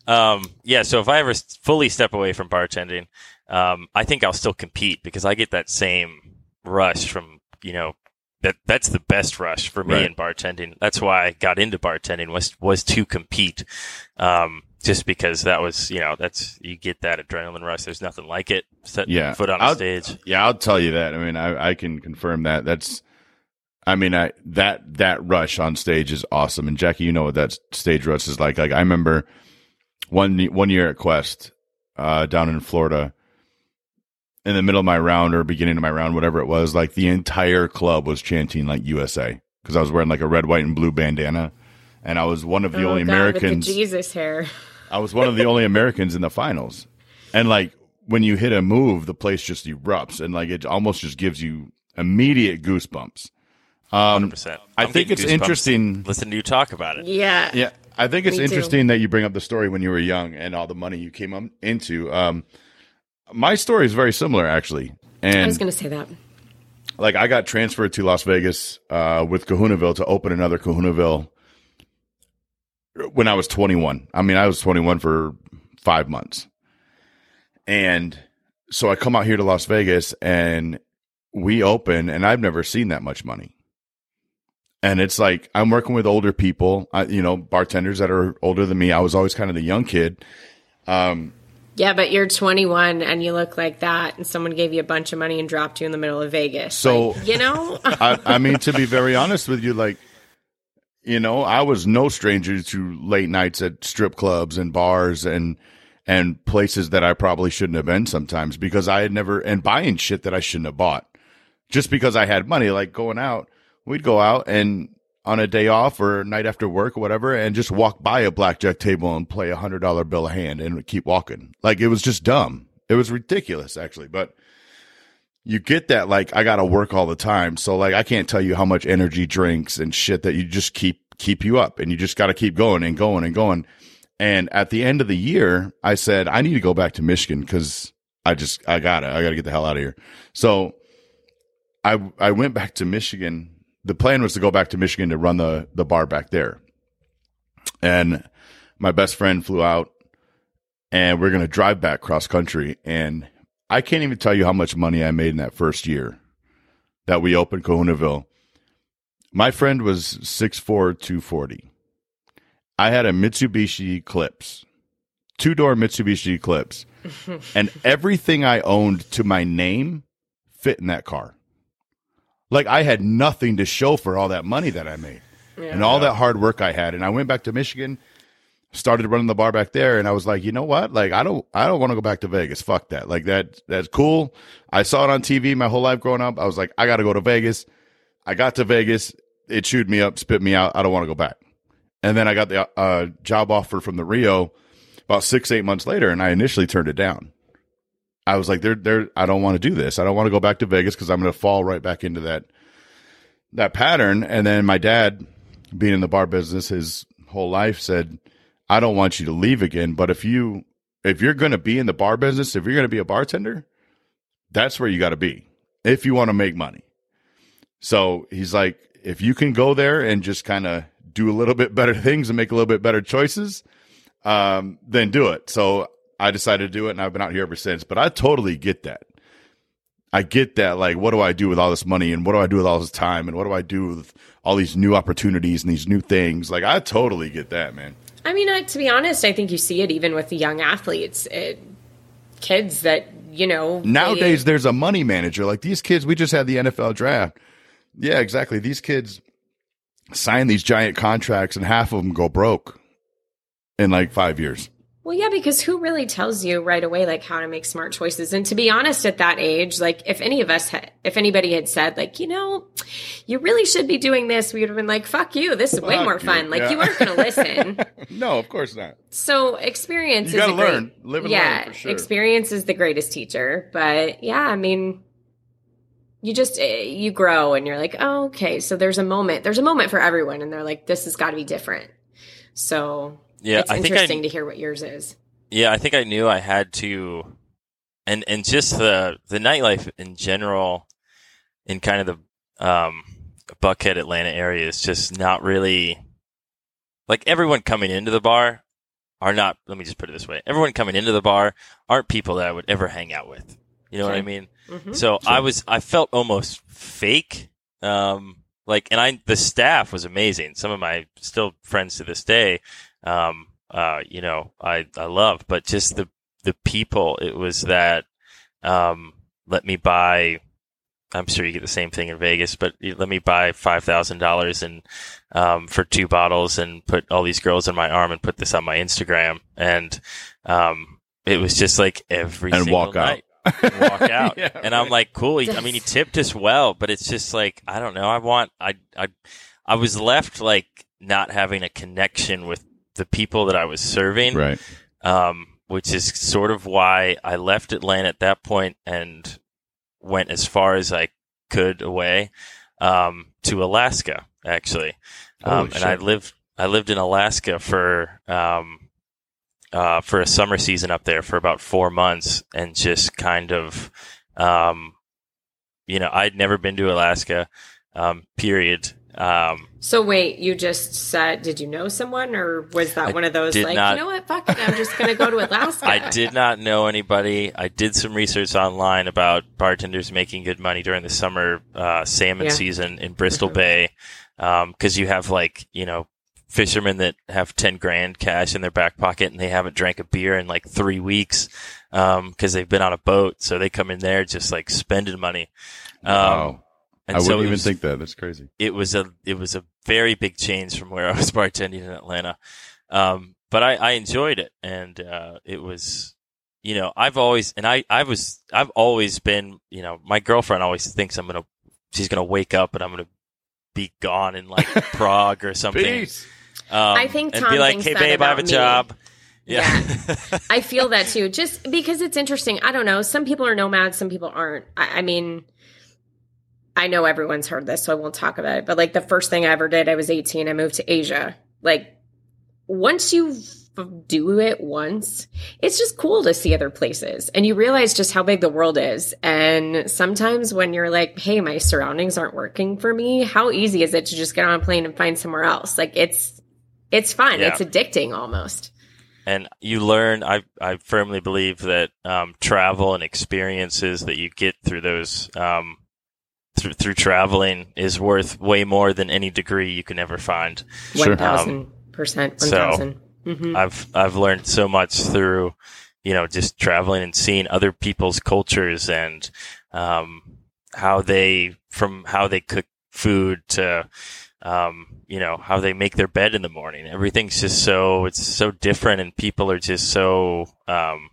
Um, yeah, so if I ever fully step away from bartending, um, I think I'll still compete because I get that same rush from you know that that's the best rush for me Right. in bartending. That's why I got into bartending was was to compete. Um, just because that was, you know, that's you get that adrenaline rush. There's nothing like it. Setting Yeah. foot on a I'll- stage. Yeah, I'll tell you that. I mean, I, I can confirm that. That's, I mean, I that that rush on stage is awesome. And Jackie, you know what that stage rush is like. Like I remember one one year at Quest uh, down in Florida, in the middle of my round or beginning of my round, whatever it was, like the entire club was chanting like USA because I was wearing like a red, white, and blue bandana, and I was one of the Oh, only God, Americans. with the Jesus hair. I was one of the only Americans in the finals. And like when you hit a move, the place just erupts and like it almost just gives you immediate goosebumps. Um, 100%. I I'm think it's interesting. Listen to you talk about it. Yeah. Yeah, I think it's Me too. interesting that you bring up the story when you were young and all the money you came up into. Um, my story is very similar actually. I was going to say that. like I got transferred to Las Vegas uh, with Kahunaville to open another Kahunaville when I was 21. I mean, I was 21 for five months, and so I come out here to Las Vegas and we open, and I've never seen that much money. And it's like I'm working with older people, I, you know, bartenders that are older than me. I was always kind of the young kid. Um, Yeah, but you're 21 and you look like that, and someone gave you a bunch of money and dropped you in the middle of Vegas. So- Like, you know, I, I mean, to be very honest with you, like, you know, I was no stranger to late nights at strip clubs and bars and and places that I probably shouldn't have been sometimes because I had never and buying shit that I shouldn't have bought just because I had money. Like going out, we'd go out and on a day off or night after work or whatever, and just walk by a blackjack table and play a hundred dollar bill a hand and keep walking. Like it was just dumb. It was ridiculous, actually, but you get that like I gotta work all the time. So like I can't tell you how much energy drinks and shit that you just keep keep you up and you just gotta keep going and going and going. And at the end of the year, I said, I need to go back to Michigan because I just I gotta I gotta get the hell out of here. So I I went back to Michigan. The plan was to go back to Michigan to run the the bar back there. And my best friend flew out and we're going to drive back cross country and I can't even tell you how much money I made in that first year that we opened Kahunaville. My friend was 6'4", 240. I had a Mitsubishi Eclipse, two door Mitsubishi Eclipse, and everything I owned to my name fit in that car. Like I had nothing to show for all that money that I made and all that hard work I had. And I went back to Michigan, started running the bar back there, and I was like, you know what? Like I don't, I don't want to go back to Vegas. Fuck that. Like that, that's cool. I saw it on TV my whole life growing up. I was like, I got to go to Vegas. I got to Vegas. It chewed me up, spit me out. I don't want to go back. And then I got the uh, job offer from the Rio about six, eight months later, and I initially turned it down. I was like, "There, there. I don't want to do this. I don't want to go back to Vegas because I'm going to fall right back into that that pattern." And then my dad, being in the bar business his whole life, said, "I don't want you to leave again, but if you if you're going to be in the bar business, if you're going to be a bartender, that's where you got to be if you want to make money." So he's like, if you can go there and just kind of do a little bit better things and make a little bit better choices, um, then do it. So I decided to do it and I've been out here ever since. But I totally get that. I get that. Like, what do I do with all this money and what do I do with all this time and what do I do with all these new opportunities and these new things? Like, I totally get that, man. I mean, I, to be honest, I think you see it even with the young athletes, it, kids that you know Nowadays, they- there's a money manager. Like these kids, we just had the NFL draft. Yeah, exactly. These kids sign these giant contracts and half of them go broke in like five years. Well, yeah, because who really tells you right away like how to make smart choices? And to be honest, at that age, like if any of us, had, if anybody had said like, you know, you really should be doing this, we would have been like, "Fuck you! This is way more you, fun." Like yeah. you aren't going to listen. No, of course not. So experience You gotta a great, learn. Live and yeah, learn for sure. experience is the greatest teacher. But yeah, I mean, you just eh, you grow and you're like, oh, okay. So there's a moment. There's a moment for everyone, and they're like, this has got to be different. So Yeah, it's I think interesting I to hear what yours is. Yeah, I think I knew I had to, and and just the the nightlife in general, in kind of the um, Buckhead Atlanta area is just not really like everyone coming into the bar are not. Let me just put it this way: everyone coming into the bar aren't people that I would ever hang out with. You know what I Okay. mean? Mhm. So I was, I felt almost fake Um, like, and I, the staff was amazing. Some of my still friends to this day, um, uh, you know, I, I love, but just the, the people, it was that, um, let me buy, I'm sure you get the same thing in Vegas, but let me buy $5,000 and, um, for two bottles and put all these girls in my arm and put this on my Instagram. And, um, it was just like every And single walk out. night. And walk out. Yeah, and I'm right. like, cool. He, I mean, he tipped us well, but it's just like, I don't know. I want, I, I, I was left like not having a connection with the people that I was serving. Right. Um, which is sort of why I left Atlanta at that point and went as far as I could away, um, to Alaska, actually. Um, and I lived, I lived in Alaska for, um, uh, for a summer season up there for about four months and just kind of, um, you know, I'd never been to Alaska, um, period. Um, So wait, you just said, did you know someone, or was that I one of those like, not- you know what, fuck it, I'm just gonna go to Alaska? I did not know anybody. I did some research online about bartenders making good money during the summer uh, salmon Yeah. season in Bristol Mhm. Bay, because you have like you know fishermen that have ten grand cash in their back pocket and they haven't drank a beer in like three weeks because they've been on a boat, so they come in there just like spending money. Um, wow. And I so wouldn't it even was- think that. That's crazy. it was a it was a very big change from where I was bartending in Atlanta. Um, but I, I enjoyed it, and uh, it was, you know, I've always and I I was I've always been, you know, my girlfriend always thinks I'm gonna she's gonna wake up and I'm gonna be gone in like Prague or something. Peace. Um, I think and Tom be like, hey babe, I have a me." job. Yeah. I feel that too, just because it's interesting. I don't know. Some people are nomads, some people aren't. I, I mean, I know everyone's heard this, so I won't talk about it. But like the first thing I ever did, I was 18. I moved to Asia. Like once you f- do it once, it's just cool to see other places, and you realize just how big the world is. And sometimes when you're like, "Hey, my surroundings aren't working for me," how easy is it to just get on a plane and find somewhere else? Like it's it's fun. Yeah. It's addicting almost. and you learn i i firmly believe that um, travel and experiences that you get through those um, through through traveling is worth way more than any degree you can ever find Sure. One thousand percent. One so- thousand. Mhm. i've i've learned so much through you know just traveling and seeing other people's cultures and um, how they from how they cook food to um, you know how they make their bed in the morning everything's just so it's so different and people are just so um,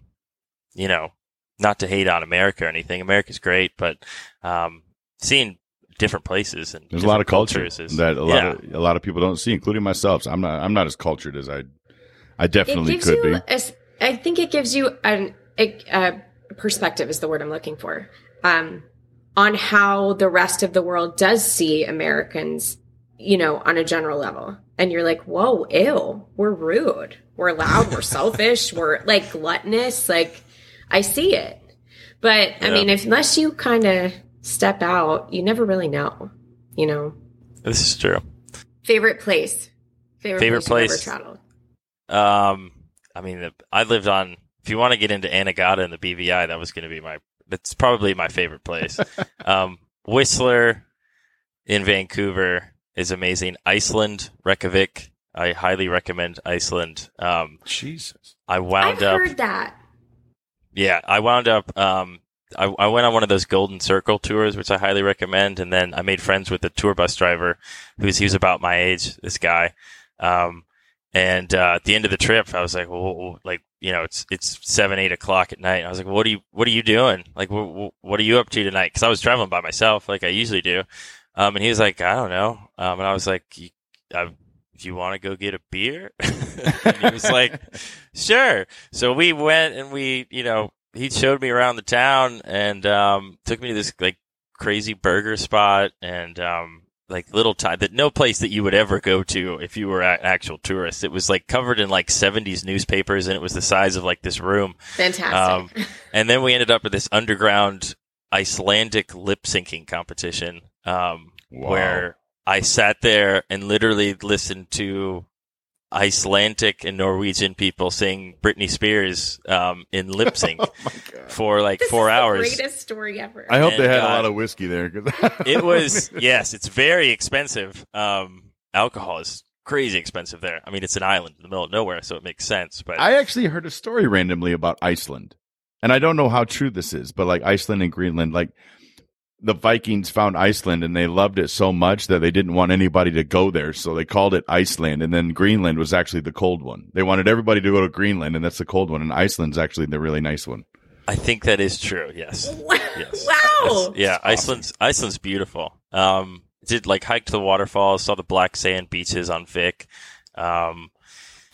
you know not to hate on america or anything america's great but um, seeing different places and There's a lot of different culture cultures is, that a lot yeah. of a lot of people don't see, including myself. So I'm not I'm not as cultured as I I definitely could be. a s- I think it gives you an a, a perspective is the word I'm looking for. Um, on how the rest of the world does see Americans, you know, on a general level, and you're like, whoa, ew, we're rude, we're loud, we're selfish, we're like gluttonous. Like, I see it, but I mean, if, unless you kind of step out, you never really know. You know, this is true favorite place, favorite, Favorite place, place. you've ever traveled. Um, I mean, I lived on. If you want to get into Anegada and the BVI, that was going to be my. That's probably my favorite place. um, Whistler in Vancouver is amazing. Iceland, Reykjavik. I highly recommend Iceland. Um, Jesus. I wound I've up. heard that. Yeah, I wound up. Um, I, I went on one of those Golden Circle tours, which I highly recommend, and then I made friends with the tour bus driver, who's he was about my age. This guy, um, and uh, at the end of the trip, I was like, well, like you know, it's it's seven, eight o'clock at night. And I was like, what are you what are you doing? Like, what what are you up to tonight? Because I was traveling by myself, like I usually do. Um, and he was like, I don't know. Um, and I was like, I, you want to go get a beer? and he was like, sure. So we went and we, you know, he showed me around the town and um, took me to this like crazy burger spot and um, like little time that no place that you would ever go to if you were an actual tourist. It was like covered in like 70s newspapers and it was the size of like this room. Fantastic. And then we ended up at this underground Icelandic lip syncing competition um, Wow. where I sat there and literally listened to Icelandic and Norwegian people sing Britney Spears um, in lip sync for like This four is hours. Greatest story ever. I hope And, they had a uh, lot of whiskey there. It was yes, it's very expensive. Um, alcohol is crazy expensive there. I mean, it's an island in the middle of nowhere, so it makes sense. But I actually heard a story randomly about Iceland, and I don't know how true this is, but like Iceland and Greenland, like the Vikings found Iceland and they loved it so much that they didn't want anybody to go there, so they called it Iceland, and then Greenland was actually the cold one. They wanted everybody to go to Greenland, and that's the cold one, and Iceland's actually the really nice one. I think that is true. Yes. wow. Yes. wow. Yes. Yeah, Iceland's Iceland's beautiful. Um, did like hike to the waterfalls, saw the black sand beaches on Vik, um,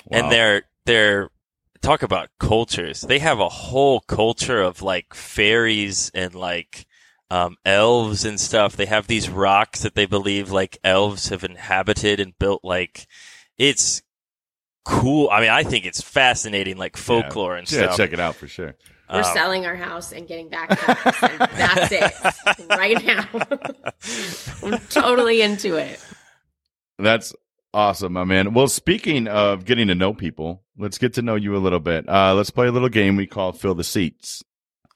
Wow. and they're they're talk about cultures. They have a whole culture of like fairies and like um, elves and stuff. They have these rocks that they believe like elves have inhabited and built. Like it's cool. I mean, I think it's fascinating, like folklore and yeah, stuff. check it out for sure. We're Um, selling our house and getting back and that's it right now. I'm totally into it. That's awesome, my man. Well, speaking of getting to know people, let's get to know you a little bit. Uh, let's play a little game we call Fill the Seats.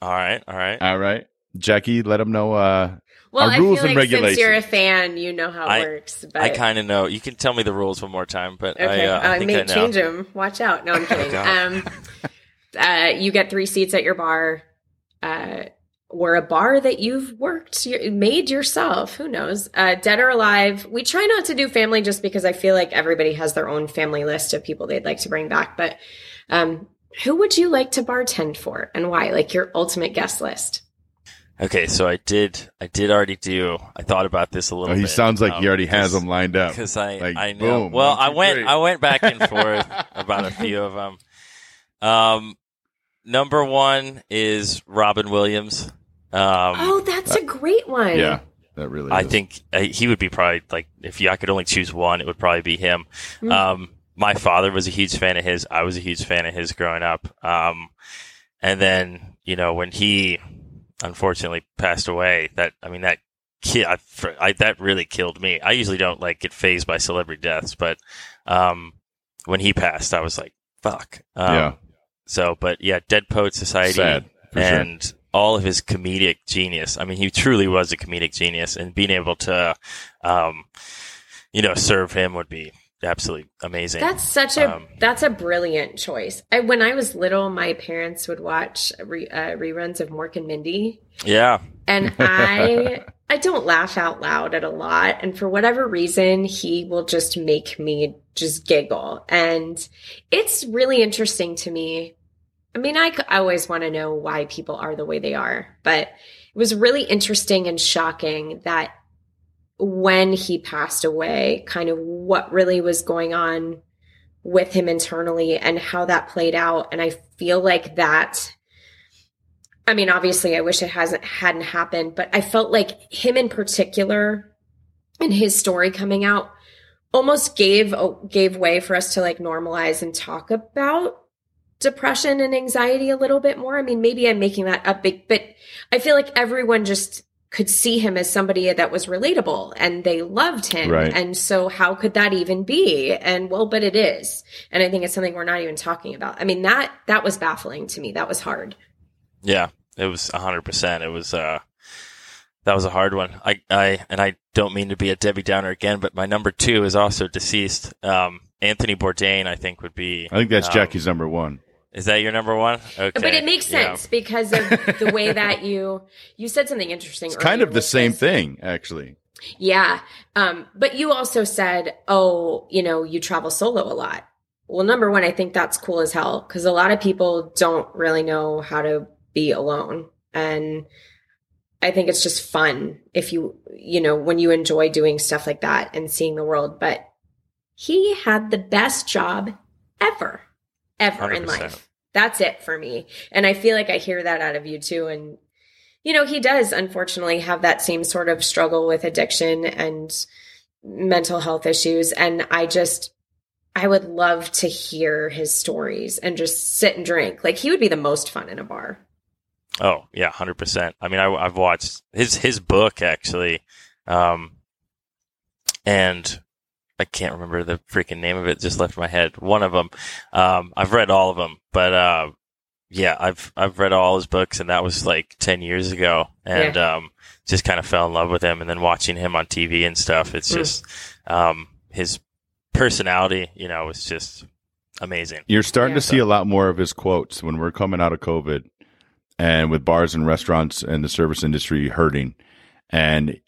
All right, all right. All right. Jackie, let them know. Uh, Well, Our I rules feel and like since you're a fan, you know how it I- works. But I kind of know. You can tell me the rules one more time, but okay, I, uh, I I think may I know. change them. Watch out! No, I'm kidding. God. um, uh, you get three seats at your bar. Uh, or a bar that you've worked, you- made yourself. Who knows? Uh, dead or alive. We try not to do family just because I feel like everybody has their own family list of people they'd like to bring back. But um, who would you like to bartend for and why? Like your ultimate guest list. Okay, so I did. I did already do. I thought about this a little. oh, he bit, sounds like he already has them lined up. Because I, Like, I know. boom, well, I went, three. I went back and forth about a few of them. Um, number one is Robin Williams. Um, oh, that's a great one. Yeah, that really. I is. think uh, he would be probably like if you, I could only choose one, it would probably be him. Mm. Um, my father was a huge fan of his. I was a huge fan of his growing up. Um, and then you know when he unfortunately passed away, that I mean that kid, I, I, that really killed me. I usually don't like get phased by celebrity deaths, but um, when he passed, I was like, fuck. Um, Yeah. So, but yeah, Dead Poet Society Sad, for sure. and all of his comedic genius. I mean, he truly was a comedic genius, and being able to, um, you know, serve him would be absolutely amazing. That's such a Um, that's a brilliant choice. I, when I was little, my parents would watch re, uh, reruns of Mork and Mindy, yeah, and I I don't laugh out loud at a lot, and for whatever reason, he will just make me just giggle, and it's really interesting to me. I mean, I, I always want to know why people are the way they are, but it was really interesting and shocking that when he passed away, kind of what really was going on with him internally and how that played out. And I feel like that. I mean, obviously, I wish it hasn't hadn't happened, but I felt like him in particular and his story coming out almost gave gave way for us to like normalize and talk about depression and anxiety a little bit more. I mean, maybe I'm making that up big, but I feel like everyone just could see him as somebody that was relatable and they loved him. Right. And so how could that even be? And well, but it is. And I think it's something we're not even talking about. I mean, that that was baffling to me. That was hard. yeah, it was a hundred percent. It was uh, that was a hard one. I, I, and I don't mean to be a Debbie Downer again, but my number two is also deceased. Um, Anthony Bourdain, I think, would be. I think that's um, Jackie's number one. Is that your number one? Okay, But it makes yeah. sense because of the way that you you said something interesting. It's kind of the same this. thing, actually. Yeah. Um, but you also said, oh, you know, you travel solo a lot. Well, number one, I think that's cool as hell because a lot of people don't really know how to be alone. And I think it's just fun if you, you know, when you enjoy doing stuff like that and seeing the world. But he had the best job ever, ever in 100%. life. That's it for me. And I feel like I hear that out of you too. And you know, he does unfortunately have that same sort of struggle with addiction and mental health issues. And I just, I would love to hear his stories and just sit and drink. Like he would be the most fun in a bar. Oh yeah, hundred percent. I mean, I, I've watched his his book actually, um, and I can't remember the freaking name of it. Just left my head. One of them. Um, I've read all of them, but uh, yeah, I've I've read all his books, and that was like ten years ago, and yeah. um, just kind of fell in love with him. And then watching him on TV and stuff, it's mm. just um, his personality, you know, was just amazing. You're starting yeah, to see a lot more of his quotes when we're coming out of COVID, and with bars and restaurants and the service industry hurting, and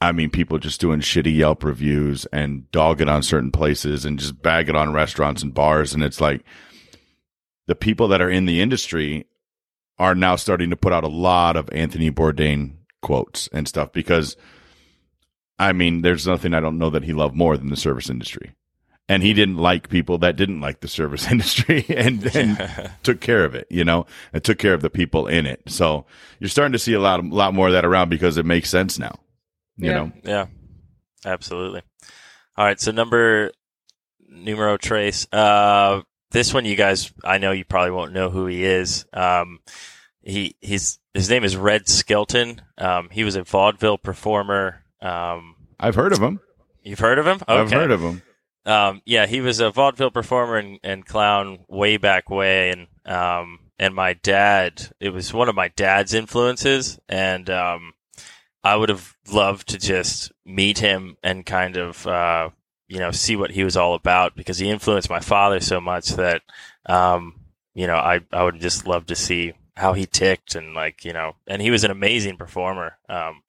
I mean, people just doing shitty Yelp reviews and dogging on certain places and just bagging on restaurants and bars. And it's like the people that are in the industry are now starting to put out a lot of Anthony Bourdain quotes and stuff because, I mean, there's nothing I don't know that he loved more than the service industry. And he didn't like people that didn't like the service industry and, and took care of it, you know, and took care of the people in it. So you're starting to see a lot, a lot more of that around because it makes sense now you yeah. know? Yeah, absolutely. All right. So number numero trace. Uh, this one, you guys, I know you probably won't know who he is. Um, he, his, his name is Red Skelton. Um, he was a vaudeville performer. Um, I've heard of him. You've heard of him? Okay. I've heard of him. Um, yeah, he was a vaudeville performer and, and clown way back way, and um, and my dad, it was one of my dad's influences, and um, I would have loved to just meet him and kind of, uh, you know, see what he was all about because he influenced my father so much that, um, you know, I, I would just love to see how he ticked and like, you know, and he was an amazing performer. Um,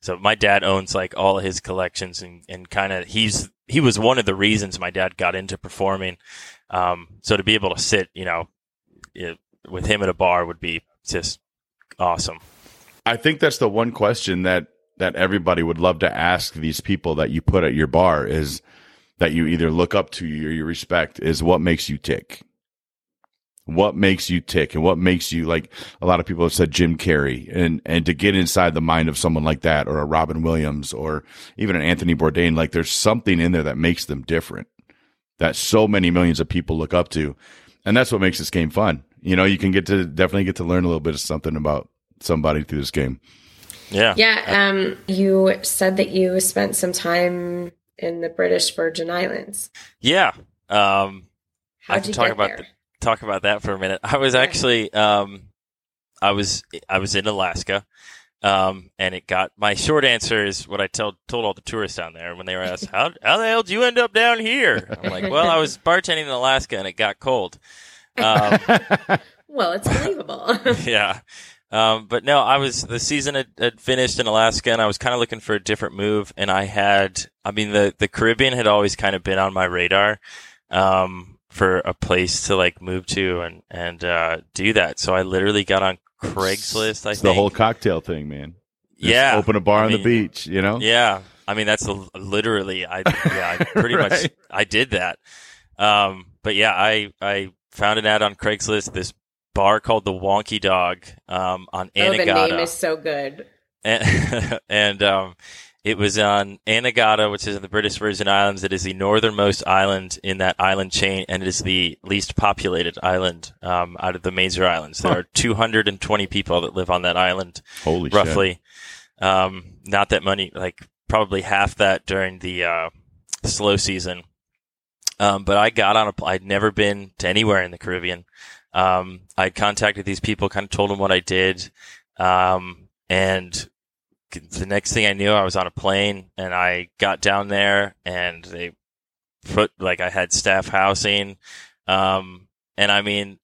so my dad owns like all of his collections and, and kind of he's, he was one of the reasons my dad got into performing. Um, so to be able to sit, you know, it, with him at a bar would be just awesome. I think that's the one question that that everybody would love to ask these people that you put at your bar is that you either look up to or you respect is what makes you tick. What makes you tick and what makes you like a lot of people have said Jim Carrey and and to get inside the mind of someone like that or a Robin Williams or even an Anthony Bourdain like there's something in there that makes them different that so many millions of people look up to and that's what makes this game fun. You know, you can get to definitely get to learn a little bit of something about somebody through this game. Yeah. Yeah. Um, you said that you spent some time in the British Virgin Islands. Yeah. Um, How'd I can talk about the, talk about that for a minute. I was actually um, I was I was in Alaska. Um, and it got my short answer is what I told told all the tourists down there when they were asked, "How how the hell did you end up down here?" I'm like, "Well, I was bartending in Alaska and it got cold." Um, well, it's believable. yeah, um, but no, I was the season had, had, finished in Alaska, and I was kind of looking for a different move. And I had, I mean, the the Caribbean had always kind of been on my radar um, for a place to like move to and and uh, do that. So I literally got on Craigslist. I it's think the whole cocktail thing, man. Just yeah, open a bar I on the beach. You know. Yeah, I mean that's literally. I yeah, I pretty right. much I did that. Um, but yeah, I I found an ad on Craigslist. This bar called the Wonky Dog um, on Anegada. Oh, the name is so good. And, and um, it was on Anegada, which is in the British Virgin Islands. It is the northernmost island in that island chain, and it is the least populated island um, out of the major islands. There huh. are 220 people that live on that island. Holy roughly. Um, not that many, like probably half that during the uh, slow season. Um, but I got on a. I'd never been to anywhere in the Caribbean. Um, I contacted these people, kind of told them what I did. Um, and the next thing I knew, I was on a plane and I got down there and they put, like, I had staff housing. Um, and I mean,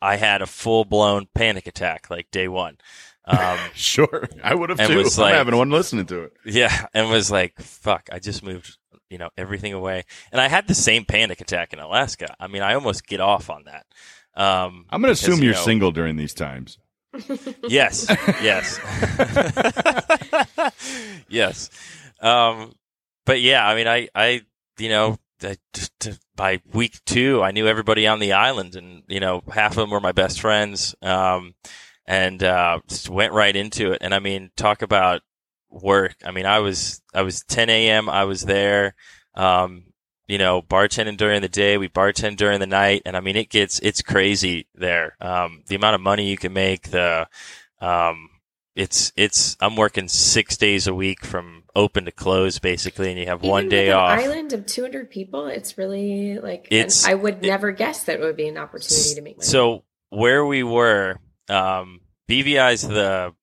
I had a full blown panic attack, like day one. Um, sure. I would have too. Was I'm having one listening to it. Yeah. And was like, fuck, I just moved, you know, everything away. And I had the same panic attack in Alaska. I mean, I almost get off on that. Um, I'm going to assume you're know, single during these times. Yes, yes, yes. Um, but yeah, I mean, I, I, you know, I, by week two, I knew everybody on the island, and you know, half of them were my best friends. Um, and uh, just went right into it. And I mean, talk about work. I mean, I was I was 10 a.m. I was there. Um, you know, bartending during the day. We bartend during the night, and I mean, it gets it's crazy there. Um, the amount of money you can make, the um, it's it's I'm working six days a week from open to close basically, and you have Even one day an off. Island of 200 people. It's really like. It's- I would never guess that it would be an opportunity to make money. So where we were, um, BVI is the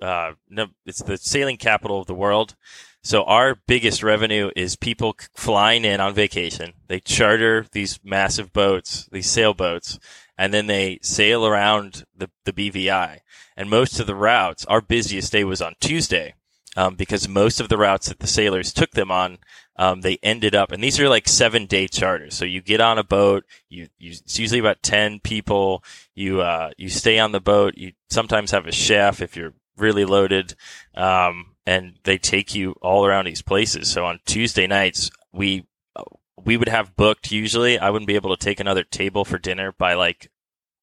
uh, no, it's the sailing capital of the world. So our biggest revenue is people flying in on vacation. They charter these massive boats, these sailboats, and then they sail around the, the BVI. And most of the routes, our busiest day was on Tuesday, um, because most of the routes that the sailors took them on, um, they ended up, and these are like seven day charters. So you get on a boat, you, you it's usually about 10 people. You, uh, you stay on the boat. You sometimes have a chef if you're really loaded. Um, and they take you all around these places. So on Tuesday nights, we, we would have booked usually. I wouldn't be able to take another table for dinner by like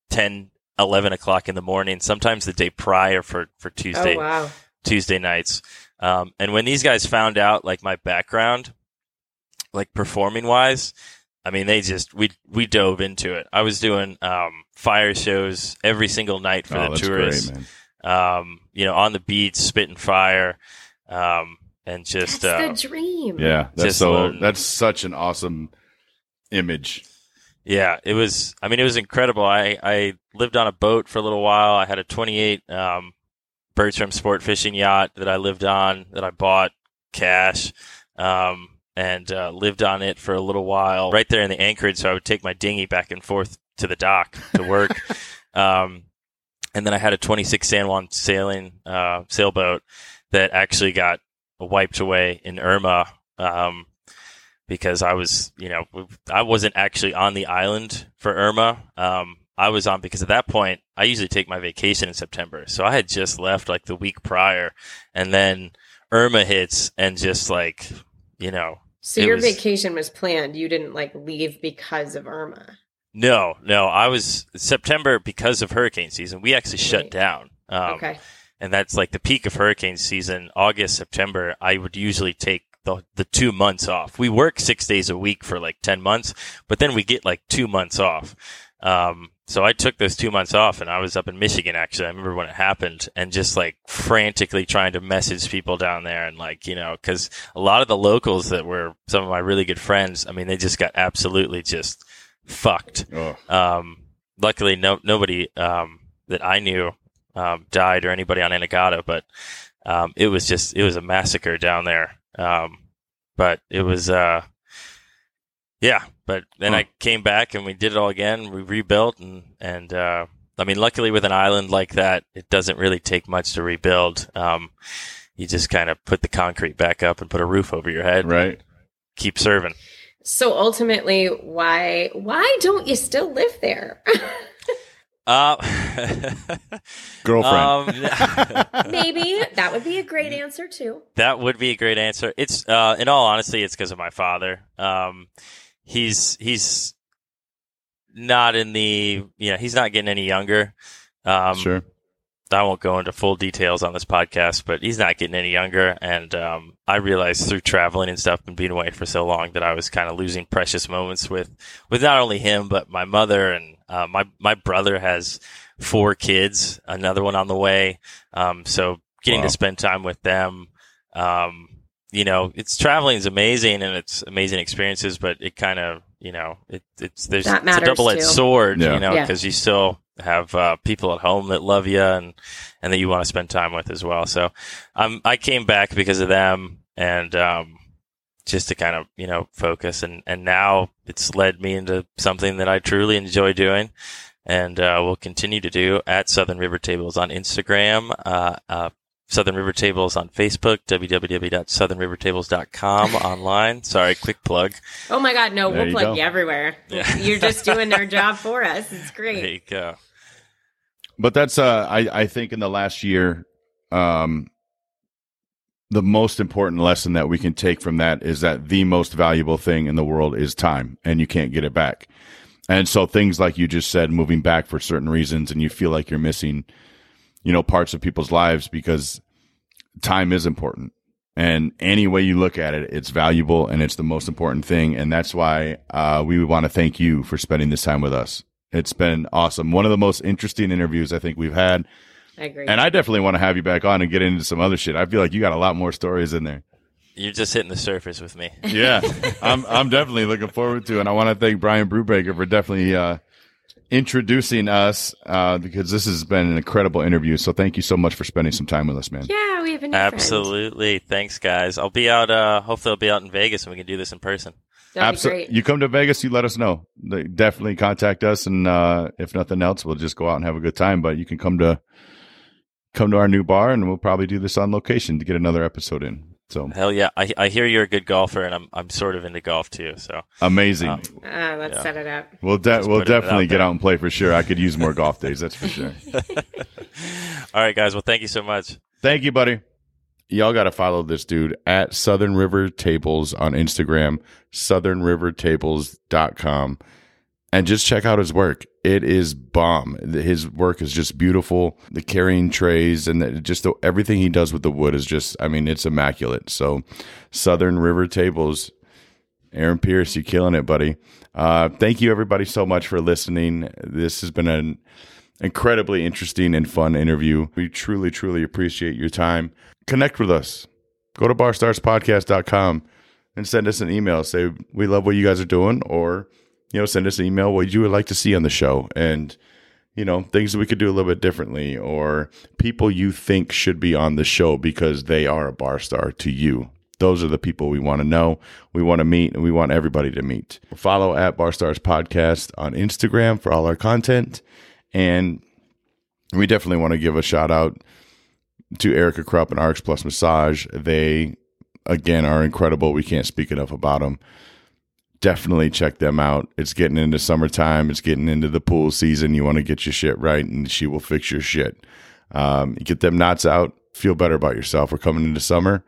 10, 11 o'clock in the morning, sometimes the day prior for, for Tuesday, oh wow. Tuesday nights. Um, and when these guys found out like my background, like performing wise, I mean, they just, we, we dove into it. I was doing, um, fire shows every single night for oh, the that's tourists great, man. Um, you know, on the beach, spitting fire, um, and just That's uh, the dream. Yeah, that's so. learn. That's such an awesome image. yeah, it was. I mean, it was incredible. I I lived on a boat for a little while. I had a 28 um, Bertram sport fishing yacht that I lived on that I bought cash. Um, and uh, lived on it for a little while right there in the anchorage. So I would take my dinghy back and forth to the dock to work. um, and then I had a 26 San Juan sailing uh, sailboat that actually got wiped away in Irma um, because I was, you know, I wasn't actually on the island for Irma. Um, I was on because at that point I usually take my vacation in September, so I had just left like the week prior, and then Irma hits and just like, you know, So your was- vacation was planned. You didn't like leave because of Irma. No, no, I was September because of hurricane season. We actually shut Right. down. Um, okay. and that's like the peak of hurricane season, August, September, I would usually take the, the two months off. We work six days a week for like 10 months, but then we get like two months off. Um, so I took those two months off and I was up in Michigan actually. I remember when it happened and just like frantically trying to message people down there and like, you know, cause a lot of the locals that were some of my really good friends, I mean, they just got absolutely just fucked. Oh, Um, luckily, no nobody um, that I knew um, died or anybody on Anegada, but um, it was just it was a massacre down there. Um, but it was uh, yeah. But then Huh. I came back and we did it all again. We rebuilt and and uh, I mean, luckily with an island like that, it doesn't really take much to rebuild. Um, you just kind of put the concrete back up and put a roof over your head. right. Keep serving. So ultimately, why why don't you still live there? Uh, Girlfriend. um, Maybe that would be a great answer too. That would be a great answer. It's uh, in all honesty, it's because of my father. Um, he's he's not in the you know he's not getting any younger. Um, sure. I won't go into full details on this podcast, but he's not getting any younger. And um, I realized through traveling and stuff and being away for so long that I was kind of losing precious moments with with not only him but my mother and uh, my my brother has four kids, another one on the way. Um, so getting Wow. to spend time with them, um, you know, it's traveling is amazing and it's amazing experiences, but it kind of you know it, it's there's it's a double edged sword, Yeah. you know, Yeah. because you still have uh, people at home that love you and and that you want to spend time with as well. So um, I came back because of them and um, just to kind of you know focus and and now it's led me into something that I truly enjoy doing. And uh, we'll continue to do at Southern River Tables on Instagram, uh, uh, Southern River Tables on Facebook, www.southernrivertables.com online. Sorry, quick plug. Oh my God, no, There we'll you plug go. you everywhere. Yeah. You're just doing their job for us. It's great. There great. you go. But that's uh I, I think in the last year, um the most important lesson that we can take from that is that the most valuable thing in the world is time and you can't get it back. And so things like you just said, moving back for certain reasons and you feel like you're missing, you know, parts of people's lives because time is important. And any way you look at it, it's valuable and it's the most important thing. And that's why uh, we want to thank you for spending this time with us. It's been awesome. One of the most interesting interviews I think we've had. I agree. And I definitely want to have you back on and get into some other shit. I feel like you got a lot more stories in there. You're just hitting the surface with me. Yeah, I'm I'm definitely looking forward to, it. and I want to thank Brian Brubaker for definitely uh, introducing us uh, because this has been an incredible interview. So thank you so much for spending some time with us, man. yeah, we have a new Absolutely. Thanks, guys. I'll be out. Uh, hopefully, I'll be out in Vegas and we can do this in person. Friend. That'd be Absolutely. You come to Vegas, you let us know. They definitely contact us, and uh, if nothing else, we'll just go out and have a good time. But you can come to come to our new bar, and we'll probably do this on location to get another episode in. So Hell yeah! I, I hear you're a good golfer, and I'm I'm sort of into golf too. So amazing. Um, Uh, let's Yeah. set it up. we'll de- we'll definitely out get out and play for sure. I could use more golf days, that's for sure. all right, guys. Well, thank you so much. Thank you, buddy. Y'all got to follow this dude at Southern River Tables on Instagram, southernrivertables.com, and just check out his work. It is bomb. His work is just beautiful. The carrying trays and the, just the, everything he does with the wood is just, I mean, it's immaculate. So, Southern River Tables, Aaron Pierce, you're killing it, buddy. Uh, thank you, everybody, so much for listening. This has been an incredibly interesting and fun interview. We truly, truly appreciate your time. Connect with us. Go to barstarspodcast.com and send us an email. Say, we love what you guys are doing, or, you know, send us an email what you would like to see on the show and, you know, things that we could do a little bit differently, or people you think should be on the show because they are a bar star to you. Those are the people we want to know, we want to meet, and we want everybody to meet. Follow at Bar Stars Podcast on Instagram for all our content. And we definitely want to give a shout out to Erica Krupp and RX Plus Massage. They, again, are incredible. We can't speak enough about them. Definitely check them out. It's getting into summertime. It's getting into the pool season. You want to get your shit right, and she will fix your shit. Um, get them knots out. Feel better about yourself. We're coming into summer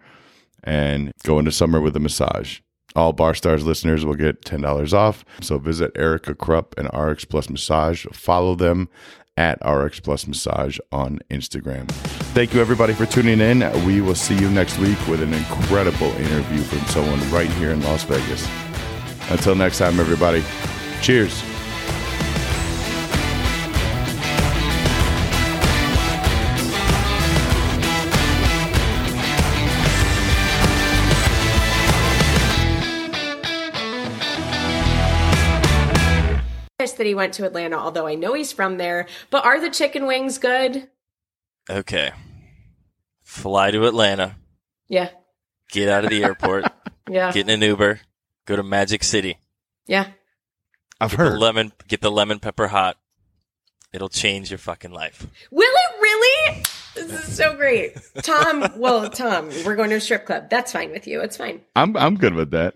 and go into summer with a massage. All Bar Stars listeners will get $10 off. So visit Erica Krupp and RX Plus Massage. Follow them at RX Plus Massage on Instagram. Thank you, everybody, for tuning in. We will see you next week with an incredible interview from someone right here in Las Vegas. Until next time, everybody, cheers. That he went to Atlanta, although I know he's from there. But are the chicken wings good? Okay. Fly to Atlanta. Yeah, Get out of the airport. yeah, get in an Uber. Go to Magic City. yeah. I've Get the heard. lemon. Get the lemon pepper hot. It'll change your fucking life. Will it really? This is so great, Tom. Well, Tom, we're going to a strip club. That's fine with you. It's fine. I'm I'm good with that.